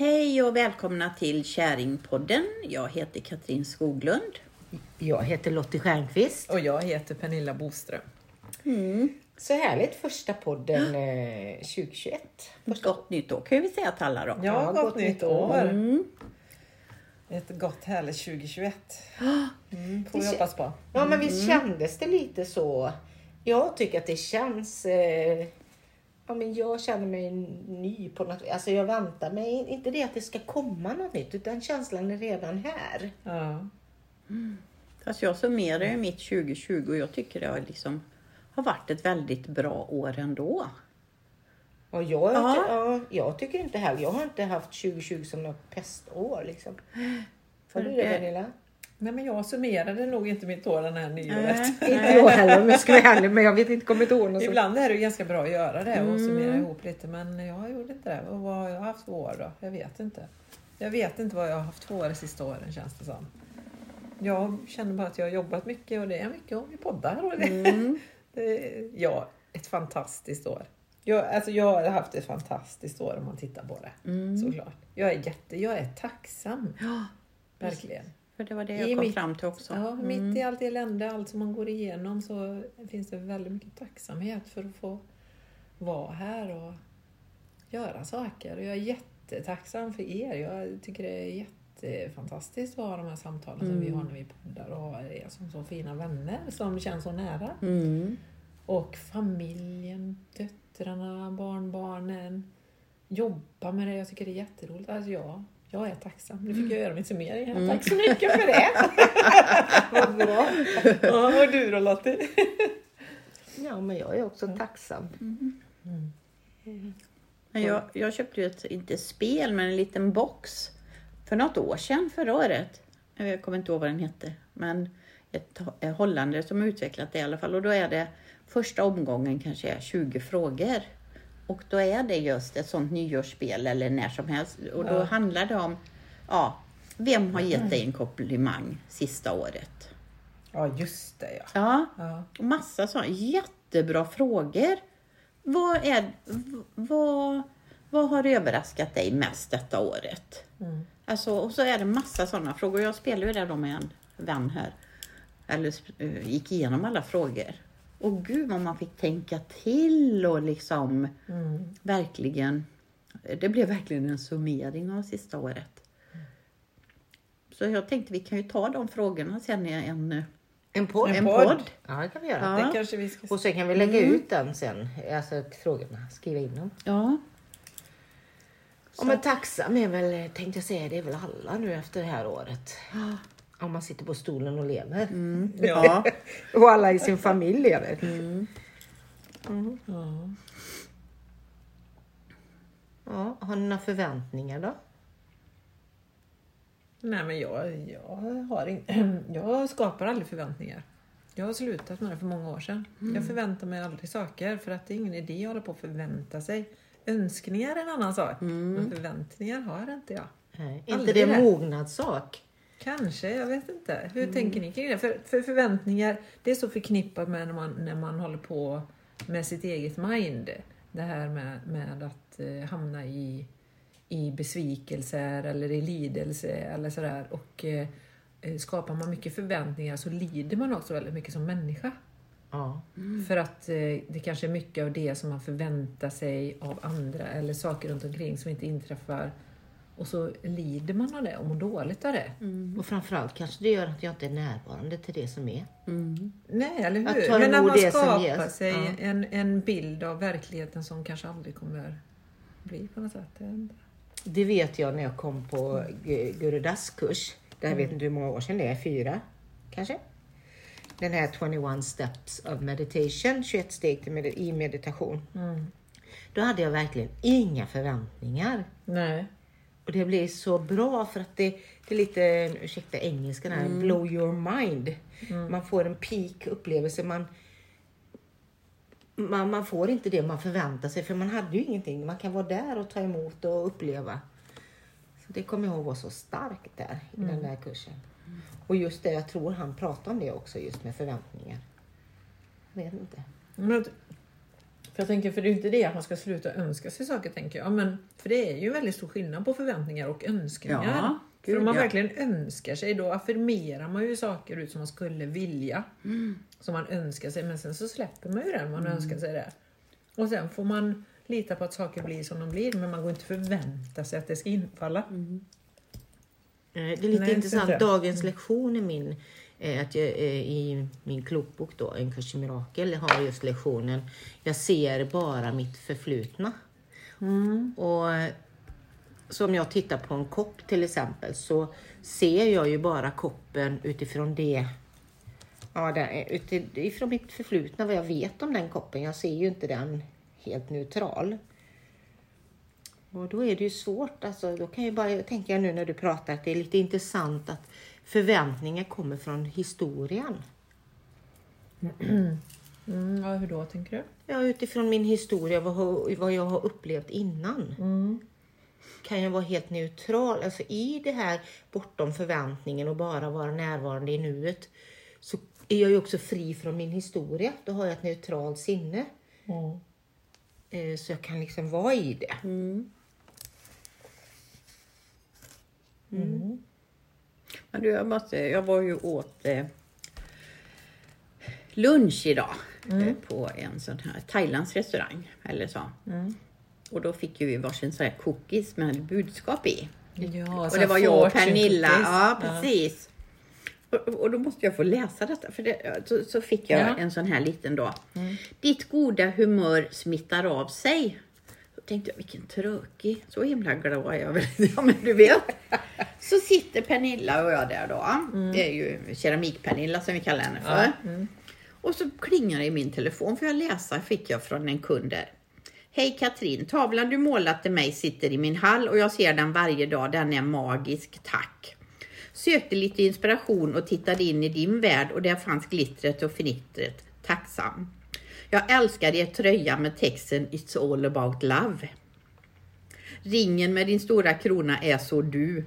Hej och välkomna till Käringpodden. Jag heter Katrin Skoglund. Jag heter Lottie Stjernqvist. Och jag heter Pernilla Boström. Så härligt, första podden eh, 2021. Gott nytt år kan vi säga till alla då. Ja, gott, gott nytt år. Mm. Ett gott härligt 2021. Mm, får vi hoppas på. Ja, men visst kändes det lite så. Jag tycker att det känns... Eh, ja, men jag känner mig ny på något Alltså jag väntar mig inte det att det ska komma något nytt, utan känslan är redan här. Ja. Fast jag summerar ju mitt 2020 och jag tycker det har, liksom, har varit ett väldigt bra år ändå. Och jag, Ja. ja. jag tycker inte heller, jag har inte haft 2020 som något pestår liksom. Har du det det- Pernilla? Nej, men jag summerade nog inte mitt år den här nyåret. Inte jag heller om jag ska vara ärlig, men jag vet inte, kommer inte ihåg något. Ibland är det ganska bra att göra det och Mm. summera ihop lite men jag gjorde inte det. Och vad har jag haft för år då? Jag vet inte. Jag vet inte vad jag har haft för år de sista åren känns det som. Jag känner bara att jag har jobbat mycket och det är mycket om vi poddar. Och det, Mm. det, ja, ett fantastiskt år. Jag, alltså jag har haft ett fantastiskt år om man tittar på det. Mm. Såklart. Jag är, jätte, jag är tacksam. Ja, Verkligen. För det var det I jag kom mitt- fram till också. Ja, Mm. mitt i allt elände, allt som man går igenom så finns det väldigt mycket tacksamhet för att få vara här och göra saker. Och jag är jättetacksam för er. Jag tycker det är jättefantastiskt att ha de här samtalen som vi har när vi poddar och ha er som så fina vänner som känns så nära. Mm. Och familjen, döttrarna, barnbarnen. Jobba med det, jag tycker det är jätteroligt. Alltså jag, jag är tacksam. Nu fick jag göra min summering här. Tack så mycket för det! Vad bra. Ja, och du då Lottie? Ja, men jag är också tacksam. Men jag, jag köpte ju ett, inte spel, men en liten box för något år sedan, förra året. Jag kommer inte ihåg vad den hette, men ett ho- holländare som har utvecklat det i alla fall. Och då är det första omgången kanske är 20 frågor. Och då är det just ett sånt nyårsspel eller när som helst. Och då Ja. handlar det om, ja, vem har gett dig en komplimang sista året? Ja, just det ja. Ja, ja. massa sådana jättebra frågor. Vad, är, vad, vad har överraskat dig mest detta året? Mm. Alltså, och så är det massa sådana frågor. Jag spelar ju det då med en vän här. Eller eh, gick igenom alla frågor. Och gud vad man fick tänka till och liksom Mm. verkligen. Det blev verkligen en summering av sista året. Så jag tänkte vi kan ju ta de frågorna sen i en, En podd. En podd. Ja, det kan vi göra. Ja. Det kanske vi ska... Och sen kan vi lägga ut den sen, alltså frågorna, skriva in dem. Ja. Ja, men tacksam är väl, tänkte jag säga, det är väl alla nu efter det här året. Om man sitter på stolen och lever. Ja. Och alla i sin familj lever. ja. Ja, har ni några förväntningar då? Nej men jag, jag, har in, jag skapar aldrig förväntningar. Jag har slutat med det för många år sedan. Jag förväntar mig aldrig saker för att det är ingen idé att hålla på och förvänta sig. Önskningar är en annan sak. Men förväntningar har inte jag. Nej, inte det. en mognadssak? Kanske, jag vet inte. Hur tänker ni kring det? För, för förväntningar, det är så förknippat med när man, när man håller på med sitt eget mind. Det här med, med att eh, hamna i, i besvikelser eller i lidelse eller sådär. Och eh, eh, skapar man mycket förväntningar så lider man också väldigt mycket som människa. Ja. För att eh, det kanske är mycket av det som man förväntar sig av andra eller saker runt omkring som inte inträffar. Och så lider man av det och mår dåligt av det. Och framförallt kanske det gör att jag inte är närvarande till det som är. Nej, eller Att hur? ta Men när man skapar sig Ja. en, en bild av verkligheten som kanske aldrig kommer bli på något sätt. Det vet jag när jag kom på Gu- Guru Das kurs. Det här vet inte hur många år sedan det är, fyra kanske? Den här 21 steps of meditation, 21 steg till med- i meditation. Då hade jag verkligen inga förväntningar. Nej. Och det blir så bra för att det, det är lite, ursäkta engelskan här, blow your mind. Man får en peak upplevelse. Man, man, man får inte det man förväntar sig för man hade ju ingenting. Man kan vara där och ta emot och uppleva. Så Det kommer jag ihåg var så starkt där i den där kursen. Och just det, jag tror han pratade om det också, just med förväntningar. Jag vet inte. Men, Jag tänker, för det är ju inte det att man ska sluta önska sig saker, tänker jag. Men, för det är ju väldigt stor skillnad på förväntningar och önskningar. Ja, för om man ja. verkligen önskar sig, då affirmerar man ju saker ut som man skulle vilja. Mm. Som man önskar sig, men sen så släpper man ju det man önskar sig det. Och sen får man lita på att saker blir som de blir, men man går inte förvänta sig att det ska infalla. Mm. Eh, Det är lite Nej, intressant. Dagens lektion i min, att jag, eh, i min klokbok då, En kurs i mirakel, har just lektionen Jag ser bara mitt förflutna. Och eh, så om jag tittar på en kopp till exempel så ser jag ju bara koppen utifrån det Ja, är utifrån mitt förflutna, vad jag vet om den koppen. Jag ser ju inte den helt neutral. Och då är det ju svårt. Alltså, då kan jag bara tänka nu när du pratar att det är lite intressant att förväntningar kommer från historien. Mm, ja, hur då tänker du? Ja, utifrån min historia, vad, vad jag har upplevt innan. Kan jag vara helt neutral? Alltså i det här bortom förväntningen och bara vara närvarande i nuet så är jag ju också fri från min historia. Då har jag ett neutralt sinne. Eh, Så jag kan liksom vara i det. Men du, jag, måste, jag var ju åt eh, lunch idag eh, på en sån här Thailands restaurang. Eller så. Och då fick ju vi varsin sån här cookies med budskap i. Ja, Och det var jag och Pernilla. Ja, precis. Och, och då måste jag få läsa detta. För det, så, så fick jag Ja. en sån här liten då. Ditt goda humör smittar av sig. Tänkte jag, vilken tråkig. Så himla glad är jag väl. Ja, men du vet. Så sitter Pernilla och jag där då. Det är ju keramik-Pernilla som vi kallar henne för. Och så klingar det i min telefon, för jag läsa fick jag från en kund där. Hej Katrin, tavlan du målat till mig sitter i min hall och jag ser den varje dag. Den är magisk, tack. Sökte lite inspiration och tittade in i din värld och där fanns glittret och fnittret. Tacksam. Jag älskar er tröja med texten It's all about love. Ringen med din stora krona är så du.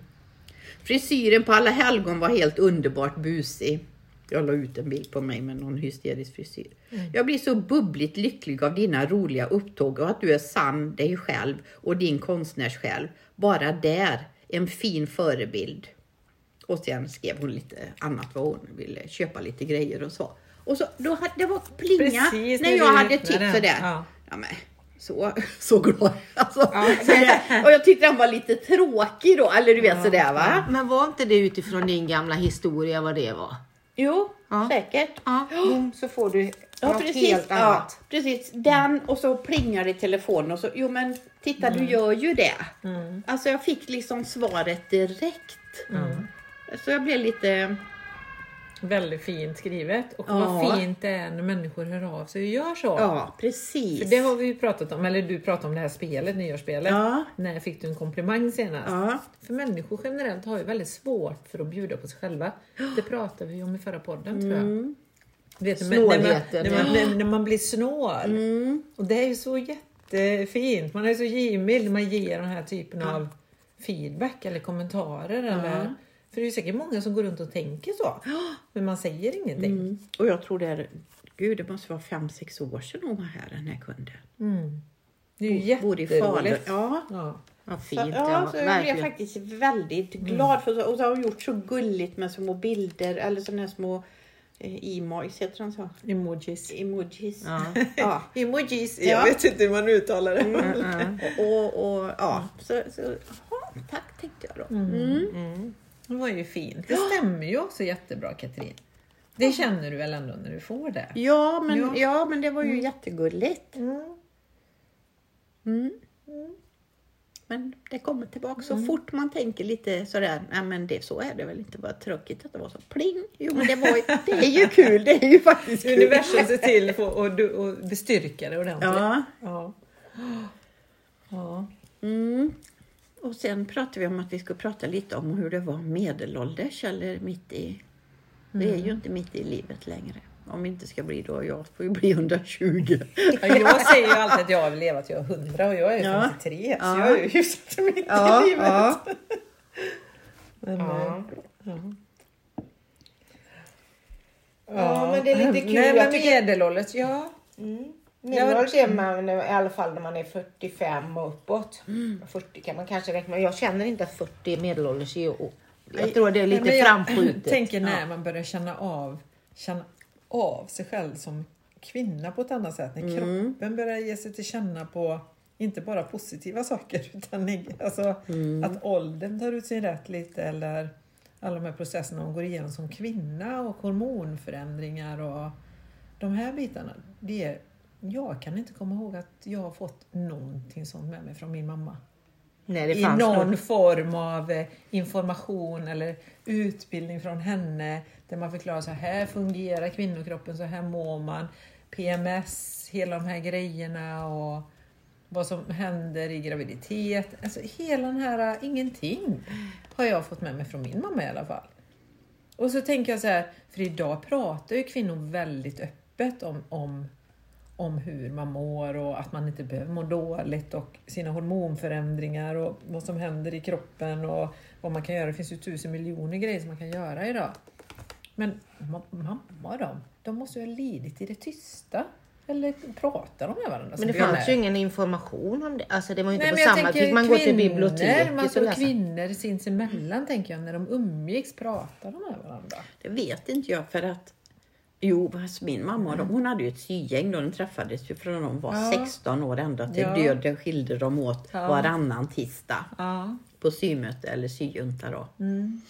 Frisyren på alla helgon var helt underbart busig. Jag la ut en bild på mig med någon hysterisk frisyr. Jag blir så bubbligt lycklig av dina roliga upptåg och att du är sann dig själv och din konstnärssjälv. Bara där, en fin förebild. Och sen skrev hon lite annat vad hon ville köpa lite grejer och så. Och så då hade, det var plinga Precis, när jag hade den. sådär. Ja. Ja, men, så, så glad. Alltså, så det, och jag tyckte den var lite tråkig då, eller du vet sådär va? Men var inte det utifrån din gamla historia vad det var? Jo, Ja. säkert. Ja, boom, så får du Ja, något precis. helt Ja, annat. precis. Den och så plingar i telefonen och så, jo men titta du gör ju det. Alltså jag fick liksom svaret direkt. Så jag blev lite, Väldigt fint skrivet. Och Ja. vad fint det är när människor hör av sig och gör så. ja precis. För det har vi ju pratat om, eller du pratade om det här spelet, nyårsspelet. Ja. När fick du en komplimang senast? Ja. För människor generellt har ju väldigt svårt för att bjuda på sig själva. Det pratade vi om i förra podden tror jag. Du Vet, du, när, man, när, man, när, när man blir snål. Och det är ju så jättefint. Man är så givmild när man ger den här typen av feedback eller kommentarer. Eller, för det är säkert många som går runt och tänker så. Men man säger ingenting. Mm. Och jag tror det är, gud det måste vara fem, sex år sedan hon var här den här kunden. Det är ju jätteroligt. Ja. Ja. Ja, Så, fint. ja, Ja, så jag blev faktiskt väldigt glad för och så har hon gjort så gulligt med små bilder eller sådana här små eh, emojis, heter de så? Emojis. Emojis. Ja. Ja. Emojis, Ja. jag vet inte hur man uttalar det. Mm. Och, och ja, så, så jaha, tack tänkte jag då. Mm. Det var ju fint. Det stämmer ju också jättebra Katrin. Det känner du väl ändå när du får det? Ja, men, Ja. ja. men det var ju jättegulligt. Mm. Men det kommer tillbaka så fort man tänker lite sådär, nej men det, så är det väl inte bara tråkigt att det var så pling. Jo men det, var, ju- det är ju kul, det är ju faktiskt kul. Universum ser till få- och, du- och bestyrka det ordentligt. Ja. Ja. ja. Mm. Och sen pratade vi om att vi skulle prata lite om hur det var medelålders eller mitt i... Det är ju inte mitt i livet längre. Om vi inte ska bli då, jag får ju bli 120. Ja, Jag säger ju alltid att jag vill leva till jag är 100 och jag är Ja. 53 så Ja. jag är ju hyfsat mitt Ja, i livet. ja. Men, Ja. eh, ja. Ja, men det är lite kul. Nej, men medelålders, ja. Mm. Medelålders är man i alla fall när man är 45 och uppåt. Mm. 40 kan man kanske räkna. Jag känner inte att 40 är medelålders. Jag tror det är lite jag framskjutet. tänker när Ja. man börjar känna av, känna av sig själv som kvinna på ett annat sätt. När Mm. kroppen börjar ge sig till känna på inte bara positiva saker utan alltså, Mm. att åldern tar ut sin rätt lite eller alla de här processerna man går igenom som kvinna och hormonförändringar och de här bitarna. Det är, jag kan inte komma ihåg att jag har fått någonting sånt med mig från min mamma Nej, i någon nog. form av eh, information eller utbildning från henne där man förklarar så här fungerar kvinnokroppen, så här mår man, PMS, hela de här grejerna och vad som händer i graviditet. Alltså hela den här, eh, ingenting har jag fått med mig från min mamma i alla fall. Och så tänker jag så här, för idag pratar ju kvinnor väldigt öppet om, om, om hur man mår och att man inte behöver må dåligt och sina hormonförändringar och vad som händer i kroppen och vad man kan göra. Det finns ju tusen miljoner grejer som man kan göra idag. Men ma- mamma de, de måste ju ha lidit i det tysta. Eller pratar de med varandra? Men det fanns ju ingen information om det. Alltså det var ju inte Nej, på samma tid man går till biblioteket Man och såg läser. kvinnor sinsemellan tänker jag, när de umgicks pratade de med varandra. Det vet inte jag för att Jo, min mamma de, hon hade ju ett sygäng då de träffades ju från de var Ja. 16 år ända till Ja. döden skilde de åt Ja. varannan tisdag Ja. på symöte eller syjunta då. Mm.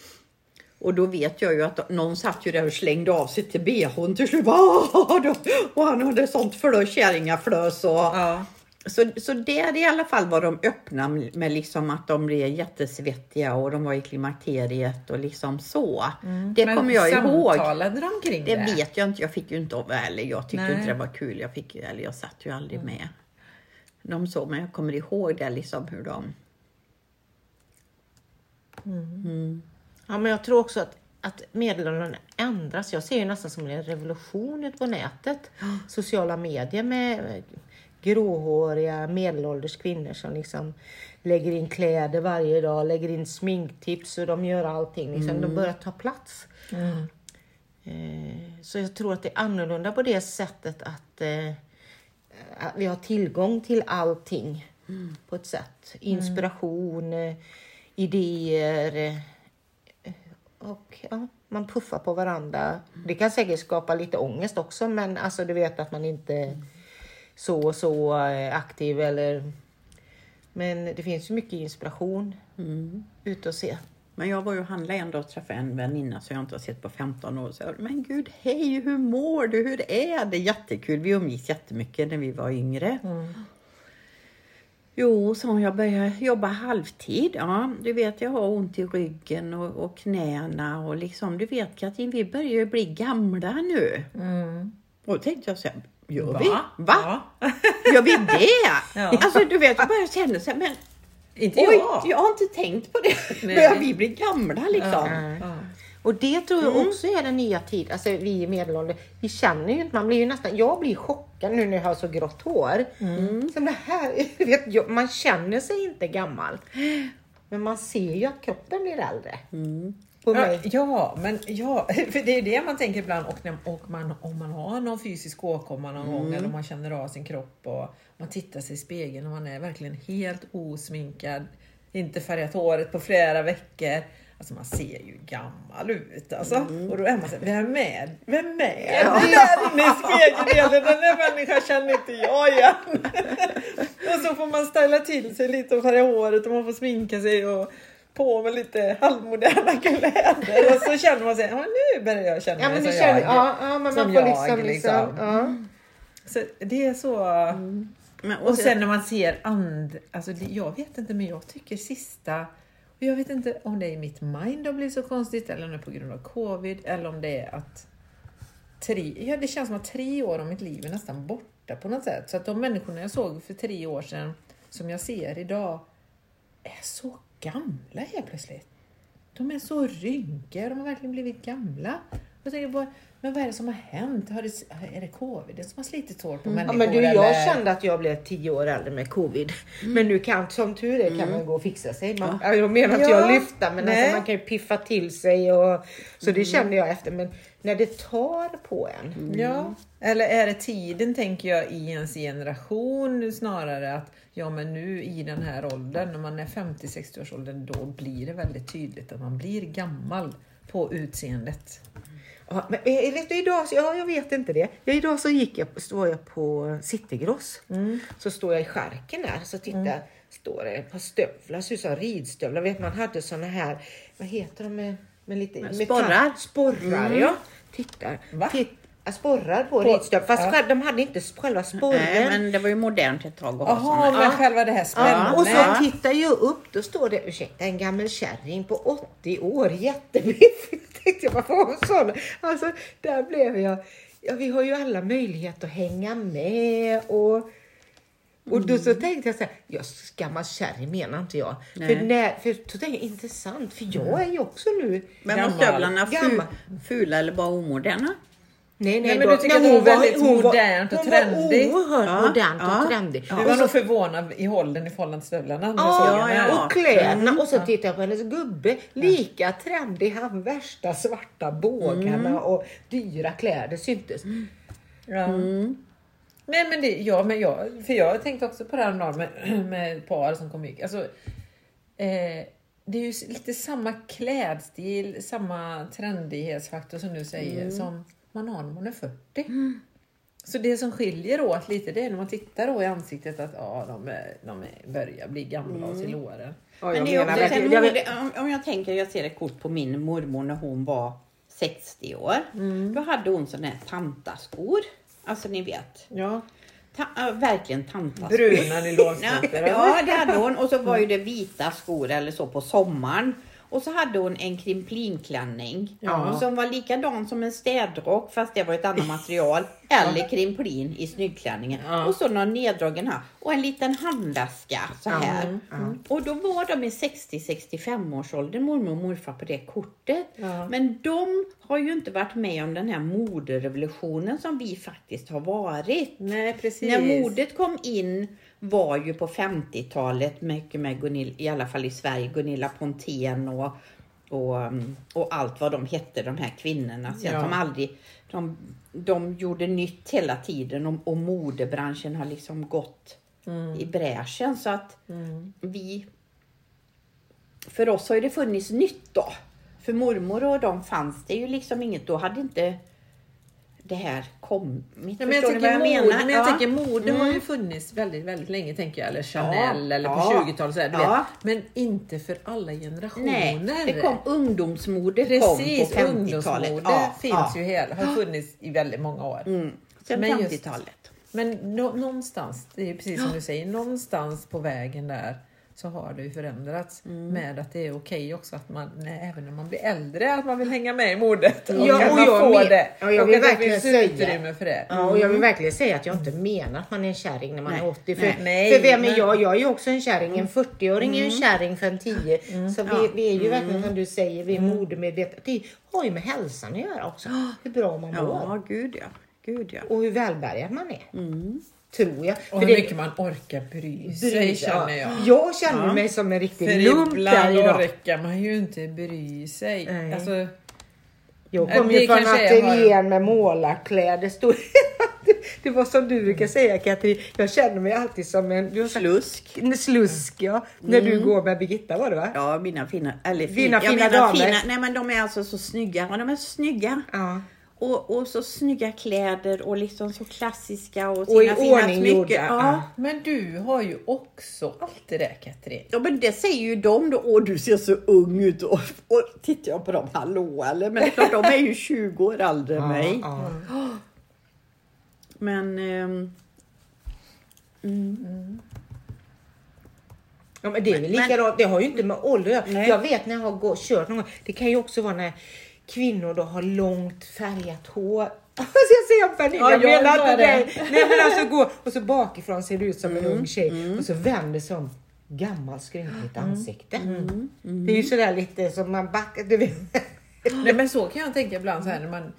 Och då vet jag ju att någon satt ju där och slängde av sig till bhn till slut. Och han hade sånt flös, kärringaflös och Ja. Så, så där i alla fall var de öppna med liksom att de blev jättesvettiga och de var i klimakteriet och liksom så. Det Men kommer jag ihåg. samtalade de kring det? Det vet jag inte. Jag fick ju inte ärlig. Jag tyckte Nej. inte det var kul. Jag, fick, eller jag satt ju aldrig med. De så, men jag kommer ihåg det liksom hur de... Ja, men jag tror också att, att medelåldern ändras. Jag ser ju nästan som en revolution ute på nätet. Sociala medier med gråhåriga medelålders kvinnor som liksom lägger in kläder varje dag, lägger in sminktips och de gör allting. Liksom. De börjar ta plats. Eh, Så jag tror att det är annorlunda på det sättet att, eh, att vi har tillgång till allting på ett sätt. Inspiration, eh, idéer och ja, man puffar på varandra. Det kan säkert skapa lite ångest också men alltså du vet att man inte är så och så eh, aktiv eller men det finns ju mycket inspiration ute och se. Men jag var ju och handlade en dag och träffade en väninna som jag inte har sett på 15 år. Så jag, men gud, hej, hur mår du? Hur är det? Jättekul. Vi umgicks jättemycket när vi var yngre. Jo, så jag började jobba halvtid. Ja, du vet, jag har ont i ryggen och, och knäna och liksom, du vet Katrin, vi börjar ju bli gamla nu. Och då tänkte jag så här, gör vi? Va? Va? Gör vi det? Ja. Alltså du vet, jag började känna så här, men Inte oj, jag. jag har inte tänkt på det. Börjar vi bli gamla liksom? Ja. Och det tror jag också är den nya tiden. Alltså vi i medelåldern, vi känner ju inte, man blir ju nästan, jag blir chockad nu när jag har så grått hår. Som det här, vet, jag, man känner sig inte gammal. Men man ser ju att kroppen blir äldre. På Ja, mig. ja, men ja, för det är det man tänker ibland och, när, och man, om man har någon fysisk åkomma någon gång eller man känner av sin kropp och man tittar sig i spegeln och man är verkligen helt osminkad, inte färgat håret på flera veckor. Alltså man ser ju gammal ut alltså. Och då är man såhär, vem är Vem är det där inne i spegeldelen? Den där människan känner inte jag igen. och så får man ställa till sig lite och färga håret och man får sminka sig och på med lite halvmoderna kläder. Och så känner man sig, ja nu börjar jag känna Ja mig som känner, jag. ja, ja men som man får jag, liksom, liksom, liksom. ja. Så det är så... Men, Och sen när man ser and... Alltså det, jag vet inte men jag tycker sista... Och jag vet inte om det är mitt mind har blivit så konstigt eller om det är på grund av covid eller om det är att... Tre, ja, det känns som att tre år av mitt liv är nästan borta på något sätt. Så att de människorna jag såg för tre år sedan som jag ser idag är så gamla helt plötsligt. De är så rynkiga, de har verkligen blivit gamla. Jag tänker på, men vad är det som har hänt? Har det, är det covid som har slitit hårt på Ja, människor? men du, jag eller? kände att jag blev tio år äldre med covid. Men nu kan, som tur är kan man gå och fixa sig. Man, Jag menar inte Ja. jag lyfta men alltså, man kan ju piffa till sig. Och, så det kände jag efter. Men när det tar på en. Ja, eller är det tiden tänker jag i ens generation snarare att ja men nu i den här åldern, när man är 50-60 års åldern, då blir det väldigt tydligt att man blir gammal på utseendet. Ja, men eh, vet du, idag, ja, jag vet inte det. Ja, idag så gick jag, står jag på Citygross. Så står jag i skärken där så tittar står det ett par stövlar, ser ut som ridstövlar. Vet man hade såna här, vad heter de med, med lite Med metall- sporrar. Sporrar ja. Tittar. Va? Titt, ja, sporrar på, ridstövlar. Fast själv, de hade inte själva sporren. Nej, men det var ju modernt ett tag Jaha, men själva det här Ja, spännande. och Ja. så tittar jag upp, då står det ursäkta en gammal kärring på 80 år, jättebiffig. Tänkte jag, varför hon sån? Alltså, där blev jag. Ja, vi har ju alla möjlighet att hänga med och och då så tänkte jag så här, jag gammal kärring menar inte jag. För, Nej. när, för då tänkte jag intressant, för jag är ju också nu Men var Gammal. stövlarna fu, Gammal. fula eller bara omoderna? Nej, Nej, men då- du tycker att det hon var väldigt hon modernt och hon trendigt. var oerhört Ja, modernt och ja. trendigt. Du Och var så- nog förvånad i hållen i förhållande till stövlarna. du Ja, ja, och kläderna. Och så tittar jag på hennes gubbe. Lika trendig. Han värsta svarta bågarna och dyra kläder syntes. Ja. Nej men det, ja, men jag, för jag tänkte också på det här med, med par som kom gick. Alltså, eh, det är ju lite samma klädstil, samma trendighetsfaktor som du säger som man har när man är 40. Så det som skiljer åt lite det är när man tittar då i ansiktet att ja, de, är, de är, börjar bli gamla och till åren. Men det är också sen mode, om, jag tänker, jag ser ett kort på min mormor när hon var 60 år. Då hade hon sådana här tantaskor. Alltså ni vet. Ja. Ta, äh, verkligen tantaskor. Bruna Ja, nylonstrumpor. ja, det hade hon. Och så var ju det vita skor eller så på sommaren. Och så hade hon en krimplin-klänning Ja. som var likadan som en städrock fast det var ett annat material. Eller krimplin i snyggklänningen. Ja. Och så någon neddragen här. Och en liten handväska så här. Och då var de i 60-65 års ålder mormor och morfar på det kortet. Ja. Men de har ju inte varit med om den här moderevolutionen som vi faktiskt har varit. Nej precis. När modet kom in var ju på 50-talet mycket med Gunilla, i alla fall i Sverige, Gunilla Pontén och, och, och allt vad de hette, de här kvinnorna. Så Ja. de aldrig, de, de gjorde nytt hela tiden och, och modebranschen har liksom gått i bräschen så att vi, för oss har ju det funnits nytt då. För mormor och de fanns det ju liksom inget, då hade inte det här kommit. Ja, men jag ni vad tänker jag mode, menar? men jag Ja. tänker mode har ju Mm. funnits väldigt, väldigt länge tänker jag. Eller Chanel eller på ja, 20-talet. så här, du ja. Men inte för alla generationer. Nej, det kom ungdomsmode Precis, kom på 50-talet. ungdomsmode Ja, finns ja. ju hela, har funnits i väldigt många år. Mm. Sen Men just- 50-talet. Men nå- någonstans, det är precis som du säger, någonstans på vägen där så har det ju förändrats Mm. med att det är okej också att man, nej, även när man blir äldre, att man vill hänga med i modet. Och Ja, och jag får det. ja, jag och vill det verkligen säga- för det. Ja, och jag vill verkligen säga att jag inte menar att man är en kärring när man Nej. är 80. För, Nej. Nej, för vem är men- jag? Jag är ju också en kärring. En 40-åring är ju en kärring för en 10. Så vi, vi är ju verkligen som du säger, vi är modemedvetna. Det har ju med hälsan att göra också. Hur bra man mår. Ja, gud ja. Gud ja. Och hur välbärgad man är. Tror jag. Och För hur det- mycket man orkar bry sig bry- känner jag. Jag känner Ja. mig som en riktig För lump där idag. orkar man ju inte bry sig. Nej. Alltså, Jag Ja, kom det ju från kanske är- ateljén med målarkläder. Stod... det var som du brukar säga Katrin. Jag känner mig alltid som en... Du har sagt- Slusk. En slusk ja. När du går med Birgitta var det va? Ja, mina fina, eller fin, Dina jag fina menar damer. Fina, nej men de är alltså så snygga. Ja, de är så snygga. Ja. Och, och så snygga kläder och liksom så klassiska och Och sina i fina ordning gjorda, Ja. ja. men du har ju också allt det där Katrin. Ja men det säger ju de då, åh du ser så ung ut och, och tittar jag på dem, hallå eller? Men det är klart de är ju 20 år äldre än mig. Ja, ja. Men ehm, mm. Ja, men det är väl Men- likadant. Det har ju inte med ålder att göra. Nej. Jag vet när jag har gå, kört någon gång. Det kan ju också vara när kvinnor då har långt färgat hår. Alltså jag säger Pernilla, Ja, jag menar inte dig. Nej men alltså gå och så bakifrån ser du ut som en Mm, ung tjej och så vänder sig om gammalt skrynkligt Mm. ansikte. Det är ju sådär lite som man backar. Du vet. Nej men så kan jag tänka ibland så här när man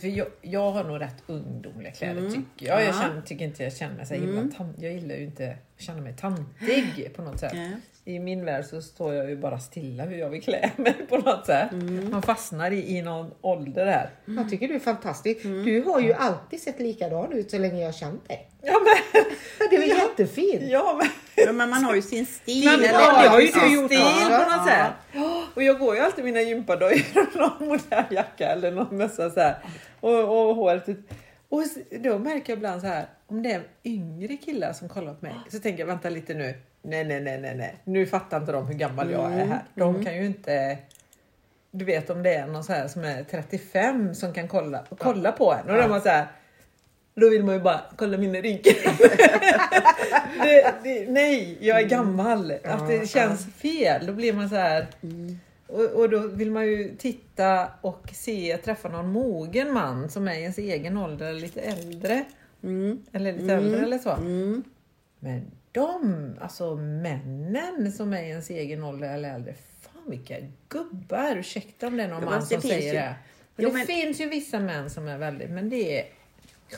för jag, jag har nog rätt ungdomliga kläder tycker jag. Jag Ja. känner, tycker inte jag känner mig så himla tant, Jag gillar ju inte att känna mig tantig på något sätt. Ja. I min värld så står jag ju bara stilla hur jag vill klä mig på något sätt. Man fastnar i, i någon ålder där. Jag tycker du är fantastisk. Du har ju alltid sett likadan ut så länge jag har känt dig. Ja men, Det är jättefint. ja, men Ja, men man har ju sin stil. Man eller- har har ju sin gjort stil också. på något sätt. Och jag går ju alltid mina gympadojor och någon modern jacka eller någon mössa så här. Och, och håret ut. Och då märker jag ibland så här, om det är yngre killar som kollar på mig så tänker jag vänta lite nu. Nej, nej, nej, nej, nej. Nu fattar inte de hur gammal jag är här. De kan ju inte du vet om det är någon så här som är 35 som kan kolla, kolla på en och då är man så här då vill man ju bara kolla mina rynkor. nej, jag är gammal. Att det känns fel. Då blir man så här. Och, och då vill man ju titta och se, träffa någon mogen man som är i ens egen ålder eller lite äldre. Mm. Eller lite äldre eller så. Mm. Men de, alltså männen som är i ens egen ålder eller äldre. Fan vilka gubbar! Ursäkta om det är någon man som säger ju- det. Men Jo, det men- finns ju vissa män som är väldigt, men det är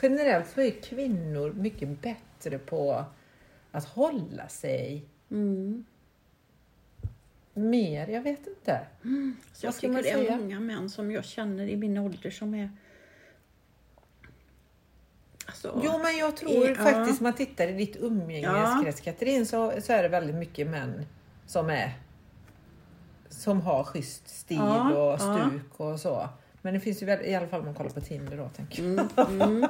generellt så är kvinnor mycket bättre på att hålla sig Mm. mer, jag vet inte. Så Vad jag ska tycker det är många män som jag känner i min ålder som är... Alltså, Jo men jag tror Ja. faktiskt, om man tittar i ditt umgängeskrets Katrin, så, så är det väldigt mycket män som är som har schysst stil Ja, och ja. stuk och så. Men det finns ju väl, i alla fall om man kollar på Tinder då tänker jag. Mm, mm.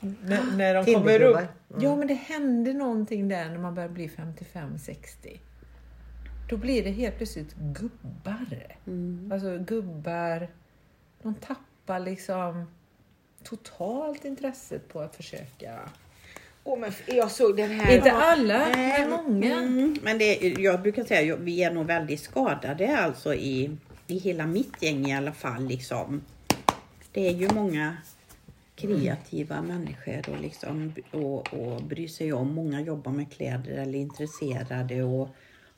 När, när de kommer upp. Ja men det händer någonting där när man börjar bli 55-60. Då blir det helt plötsligt gubbar. Mm. Alltså gubbar, de tappar liksom totalt intresset på att försöka. Åh, men jag såg den här. Inte alla, Nej, men många. Mm, men det, är- jag brukar säga att vi är nog väldigt skadade alltså i, i hela mitt gäng i alla fall. Liksom. Det är ju många kreativa människor och, liksom, och, och bryr sig om. Många jobbar med kläder eller är intresserade och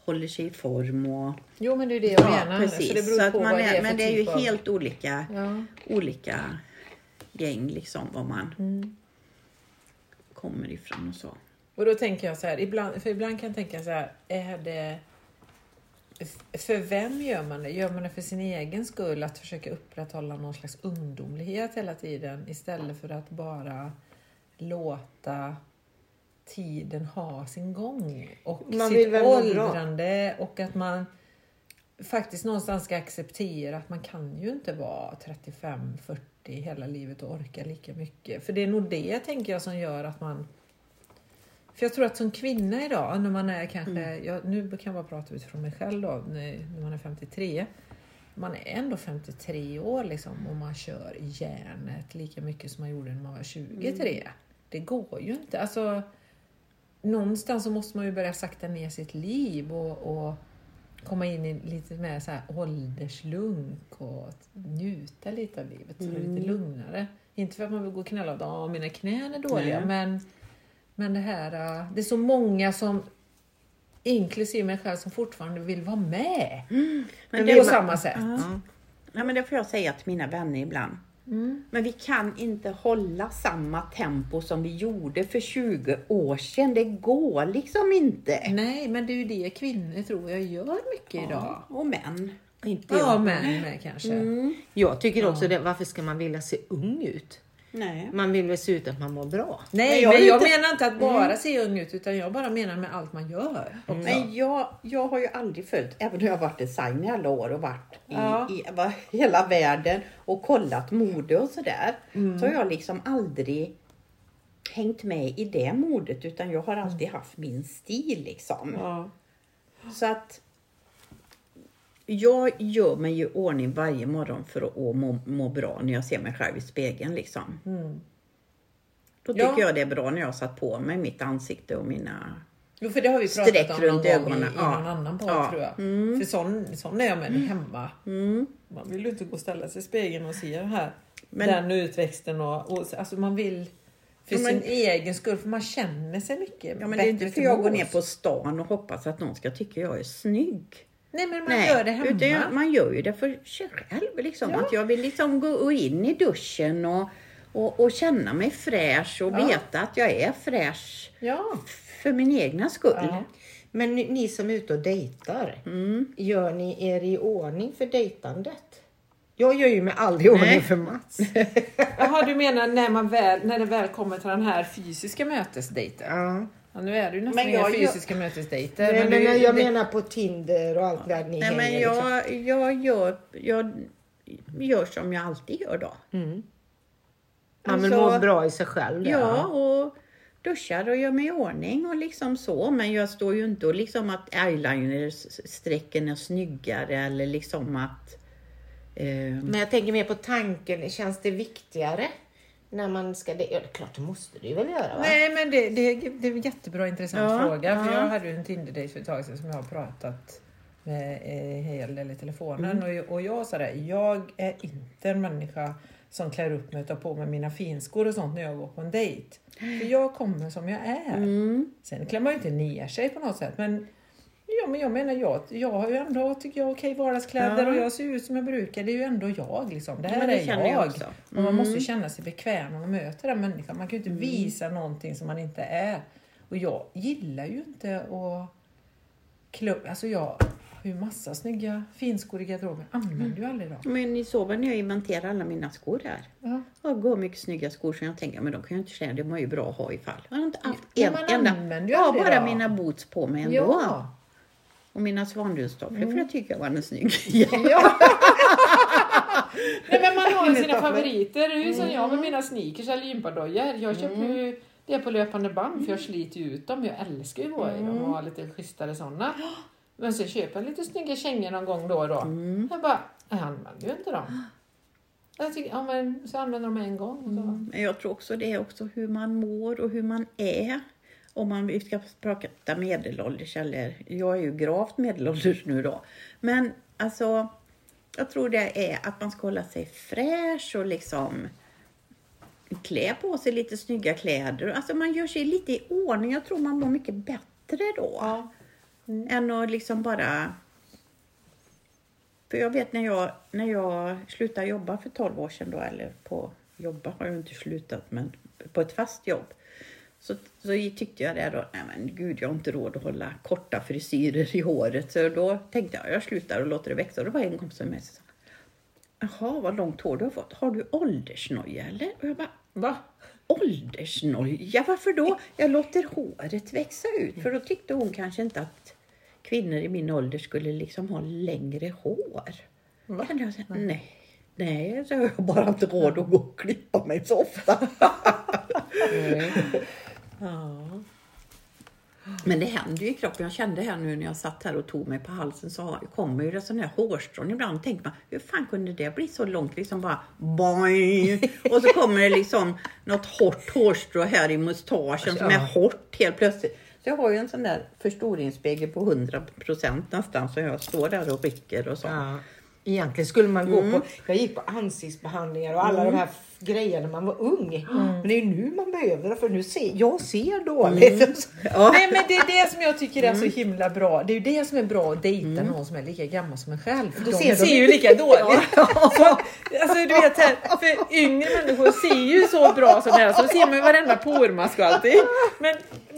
håller sig i form. Och, Jo men det är det jag menar. precis. Så det beror Så på man vad det är, är men det är ju typ av- helt olika, Ja. olika gäng liksom var man Mm. kommer ifrån och så. Och då tänker jag så här, ibland, för ibland kan jag tänka så här, är det... För vem gör man det? Gör man det för sin egen skull? Att försöka upprätthålla någon slags ungdomlighet hela tiden istället för att bara låta tiden ha sin gång och Man sitt åldrande och att man faktiskt någonstans ska acceptera att man kan ju inte vara 35-40 hela livet och orka lika mycket. För det är nog det tänker jag som gör att man för jag tror att som kvinna idag, när man är kanske, jag, nu kan jag bara prata utifrån mig själv då, när, när man är 53. Man är ändå 53 år liksom och man kör järnet lika mycket som man gjorde när man var 23. Det går ju inte. Alltså, någonstans så måste man ju börja sakta ner sitt liv och, och komma in i lite mer så här ålderslunk och njuta lite av livet. Så det är lite lugnare. Inte för att man vill gå och knälla och att mina knän är dåliga, Nej. men, men det här, äh, det är så många som inklusive mig själv som fortfarande vill vara med. Men på det- samma sätt. Ja. Ja, men det får jag säga till mina vänner ibland. Mm. Men vi kan inte hålla samma tempo som vi gjorde för 20 år sedan. Det går liksom inte. Nej, men det är ju det kvinnor tror jag gör mycket idag. Och män. Inte Ja, jag. män med kanske. Mm. Jag tycker också det, varför ska man vilja se ung ut? Nej. Man vill väl se ut att man mår bra. Nej, Men jag men jag inte- menar inte att bara se ung ut, utan jag bara menar med allt man gör. också. Men jag, jag har ju aldrig följt, även om jag har varit designer i alla år och varit i, Ja. i va- hela världen och kollat mode och sådär. Så har jag liksom aldrig hängt med i det modet utan jag har alltid haft min stil liksom. Ja. Så att jag gör mig ju ordning varje morgon för att må, må bra när jag ser mig själv i spegeln liksom. Mm. Då tycker Ja. jag det är bra när jag har satt på mig mitt ansikte och mina... Jo, för det har vi pratat om någon gång i, i Ja. någon annan podd Ja. tror jag. Mm. För sån, sån är jag med hemma. Mm. Man vill ju inte gå och ställa sig i spegeln och se här, Men- den utväxten och, och alltså man vill för men- sin egen skull, för man känner sig mycket Ja men det är inte bättre för jag går ner på stan och hoppas att någon ska tycka jag är snygg. Nej, men man gör det hemma. utan man gör ju det för sig själv. Liksom. Ja. Att jag vill liksom gå in i duschen och, och, och känna mig fräsch och Ja. veta att jag är fräsch Ja. för min egna skull. Ja. Men ni, ni som är ute och dejtar, Mm. gör ni er i ordning för dejtandet? Jag gör ju mig aldrig i ordning Nej. för Mats. Jaha, du menar när, man väl, när det väl kommer till den här fysiska mötesdejten? Ja. Ja, nu är det ju nästan Men inga jag- fysiska mötesdejter. Men, det är men ju- jag det- menar på Tinder och allt där ni Nej, men hänger. liksom. jag, jag, gör, jag gör som jag alltid gör då. Man vill alltså- må bra i sig själv. Ja, och duschar och gör mig i ordning och liksom så. Men jag står ju inte och liksom att eyelinersträcken är snyggare eller liksom att... Eh, Men jag tänker mer på tanken, känns det viktigare när man ska dejta? Ja, det är klart det måste det ju väl göra va? Nej, men det, det, det är en jättebra intressant Ja, fråga. För ja. jag hade ju en Tinder-dejt för ett tag sedan som jag har pratat med en hel del i telefonen. Mm. Och, och jag sa det, jag är inte en människa som klär upp mig och tar på mig mina finskor och sånt när jag går på en dejt. För jag kommer som jag är. mm, Sen klär man ju inte ner sig på något sätt. Men, ja, men jag menar, jag, jag har ju ändå tycker jag, okej vardagskläder Ja. och jag ser ut som jag brukar. Det är ju ändå jag. Liksom. Det här men det är jag. jag också. Och man Mm. måste ju känna sig bekväm när man möter den människan. Man kan ju inte visa någonting som man inte är. Och jag gillar ju inte att klä Alltså jag har ju massa snygga finskor i garderoben. Använder ju aldrig dem. men ni såg väl när jag inventerade alla mina skor här? Ja. Jag går mycket snygga skor som jag tänker, men de kan jag inte säga, de var ju bra att ha ifall. Jag har inte haft Ja, en enda, använder ju ja, aldrig bara dem. mina boots på mig ändå. Ja. Och mina svandustofflor, för det tycker jag var en snygg. Ja. Nej, men man har sina favoriter. Det är ju som jag med mina sneakers eller gympadojor. Jag köper ju det på löpande band för jag sliter ju ut dem. Jag älskar ju i dem och ha lite schysstare sådana. Men så köper jag lite snygga kängor någon gång då och då. Jag bara, jag använder ju inte dem. Jag tycker, ja, men, så använder de en gång. Så. Men jag tror också det är också hur man mår och hur man är. Om man ska prata medelålders eller, jag är ju gravt medelålders nu då. Men alltså, jag tror det är att man ska hålla sig fräsch och liksom klä på sig lite snygga kläder. Alltså man gör sig lite i ordning. Jag tror man mår mycket bättre då. Ja. Än att liksom bara... För jag vet när jag, när jag slutade jobba för 12 år sedan då, eller på jobba har jag inte slutat, men på ett fast jobb. Så, så tyckte jag det då, nej men gud jag har inte råd att hålla korta frisyrer i håret. Så då tänkte jag, jag slutar och låter det växa. Och det var en kompis som med sig sa, jaha vad långt hår du har fått. Har du åldersnoja eller? Och jag bara, Va? åldersnoja, varför då? Jag låter håret växa ut. För då tyckte hon kanske inte att kvinnor i min ålder skulle liksom ha längre hår. Va? Jag säga, nej. Nej, så har jag bara inte råd att gå och klippa mig så ofta. Ja. Men det händer ju i kroppen. Jag kände här nu när jag satt här och tog mig på halsen så kommer ju det sådana här hårstrån. Ibland tänker man, hur fan kunde det bli så långt? Liksom bara boing. Och så kommer det liksom något hårt hårstrå här i mustaschen som är hårt helt plötsligt. Så jag har ju en sån där förstoringsspegel på 100 procent nästan så jag står där och rycker och så. Ja. Egentligen skulle man gå Mm. på, jag gick på ansiktsbehandlingar och alla de här grejerna när man var ung. Men det är ju nu man behöver det för nu ser jag ser dåligt. Mm. Ja. Nej men det är det som jag tycker är så himla bra. Det är ju det som är bra att dejta någon som är lika gammal som en själv. För de ser ser, ju lika dåligt. Så, alltså du vet här, för yngre människor ser ju så bra som här så ser man ju varenda pormask och allting. Men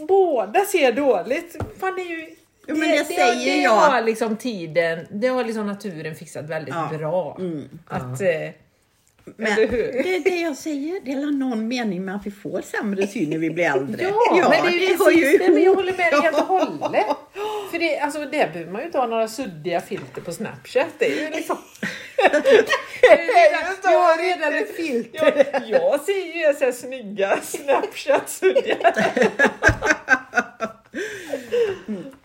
båda ser dåligt. Fan det är ju Jo, men det säger det jag. har liksom tiden, det har liksom naturen fixat väldigt Ja. bra. Mm. Att, eh, Men det är det jag säger, det är någon mening med att vi får sämre syn när vi blir äldre. Ja, men det är ju hör precis det, men jag håller med dig helt och hållet. För det, alltså, det behöver man ju inte ha några suddiga filter på Snapchat. Det är ju liksom... Det, jag har redan ett filter. jag, jag ser ju så här snygga Snapchat-suddiga.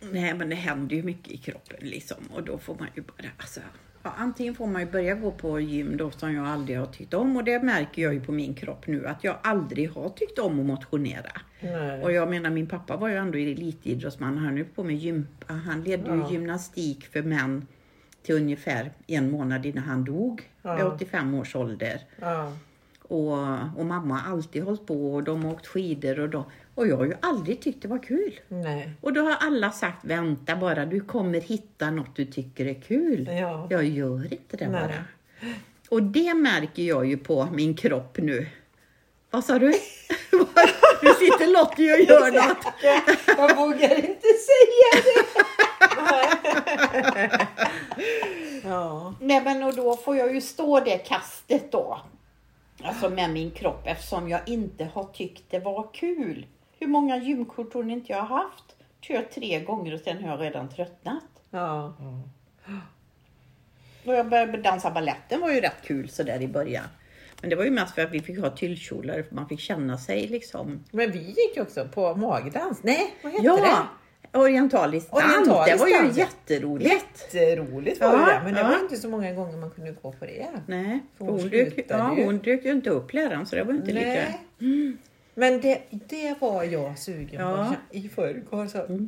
Nej men det händer ju mycket i kroppen liksom och då får man ju bara, alltså, ja, antingen får man ju börja gå på gym då som jag aldrig har tyckt om och det märker jag ju på min kropp nu att jag aldrig har tyckt om att motionera. Nej. Och jag menar min pappa var ju ändå elitidrottsman, han är på med gympa, han ledde ju Ja. gymnastik för män till ungefär en månad innan han dog Ja. vid 85 års ålder. Ja. Och, och mamma har alltid hållit på och de har åkt skidor och, de, och jag har ju aldrig tyckt det var kul. Nej. Och då har alla sagt, vänta bara, du kommer hitta något du tycker är kul. Ja. Jag gör inte det Nej. bara. Och det märker jag ju på min kropp nu. Vad sa du? nu sitter Lottie och gör något. Jag vågar inte säga det. Ja. Nej men och då får jag ju stå det kastet då. Alltså med min kropp eftersom jag inte har tyckt det var kul. Hur många gymkort tror ni inte jag har haft? Kört tre gånger och sen har jag redan tröttnat. Ja. Och jag började dansa balletten var ju rätt kul sådär i början. Men det var ju mest för att vi fick ha tyllkjolar, för man fick känna sig liksom. Men vi gick ju också på magdans. Nej, vad hette Ja! Orientalisk dans, Orientalisk det var ju dans. jätteroligt. det? Jätteroligt var Ja, det, men det ja. var inte så många gånger man kunde gå på det. Nej, För hon, hon dök, ja, hon dök ju inte upp läraren så det var inte lika. Nej. Men det, det var jag sugen Ja. Mm. på i förrgår. Så.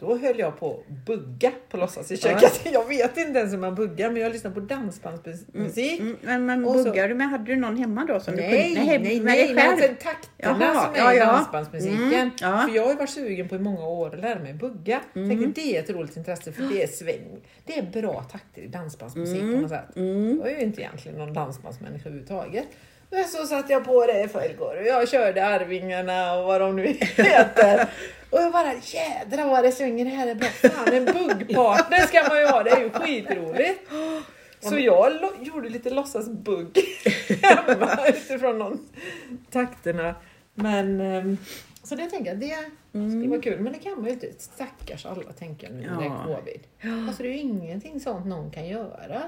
Då höll jag på att bugga på låtsas i köket. Jag vet inte ens hur man buggar men jag lyssnar på dansbandsmusik. Mm, men men Och så- buggar du med, hade du någon hemma då som Nej, du nej, kunde, nej, nej, men själv? alltså takterna Jaha, som är ja, ja. dansbandsmusiken. Mm, ja. För jag har ju varit sugen på i många år att lära mig bugga. Mm. Tänkte det är ett roligt intresse för det är sväng. Det är bra takter i dansbandsmusik Mm. på något sätt. Jag är ju inte egentligen någon dansbandsmänniska överhuvudtaget. Men så satte jag på det i förrgår och jag körde Arvingarna och vad de nu heter. Och jag bara jädrar vad det svänger, det här är bra. Fan en buggpartner ska man ju ha, det är ju skitroligt. Så jag gjorde lite låtsasbugg hemma utifrån de takterna. Men ehm, så det tänker jag, det skulle vara kul. Men det kan man ju inte. Stackars alla tänker jag nu när det är covid. Alltså det är ju ingenting sånt någon kan göra.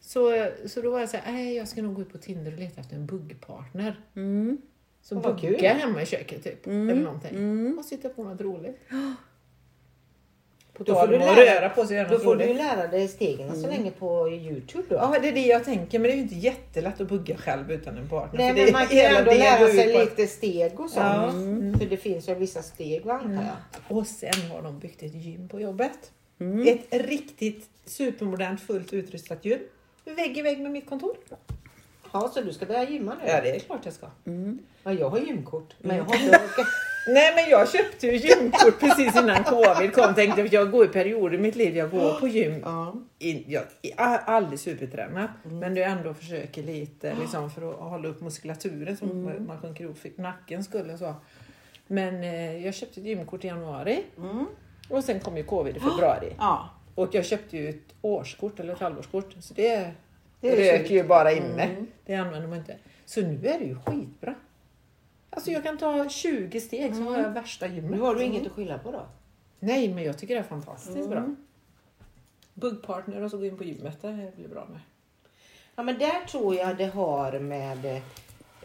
Så, så då var jag så här, nej jag ska nog gå ut på Tinder och leta efter en buggpartner. Mm. Så Vad bugga kul. hemma i köket typ. Eller någonting. Mm. Och sitta på något roligt. På Då får du lära- röra på sig Då får du lära dig stegen så länge på Youtube då. Ja, det är det jag tänker. Men det är ju inte jättelätt att bugga själv utan en partner. Nej, för men man kan ju ändå lära sig lite steg och sånt. Ja. För det finns ju vissa steg va, antar jag. Och sen har de byggt ett gym på jobbet. Mm. Ett riktigt supermodernt fullt utrustat gym. Vägg i vägg med mitt kontor. Ja, så du ska börja gymma nu? Ja, det är klart jag ska. Ja, jag har gymkort, men jag har inte orkat. Nej men jag köpte ju gymkort precis innan covid kom. Tänkte att jag går i perioder i mitt liv. Jag går på gym. Ja. In, jag är aldrig supertränad. Men jag ändå försöker lite liksom, för att hålla upp muskulaturen så man sjunker ihop nacken skulle så. Men eh, jag köpte ett gymkort i januari. Och sen kom ju covid i februari. Ja. Och jag köpte ju ett årskort eller ett halvårskort. Så det, Det sjukt. ju bara inne. Det använder man inte. Så nu är det ju skitbra. Alltså jag kan ta 20 steg så har jag värsta gymmet. Nu har du inget att skylla på då? Nej, men jag tycker det är fantastiskt bra. Buggpartner och så gå in på gymmet, det blir bra med. Ja, men där tror jag det har med...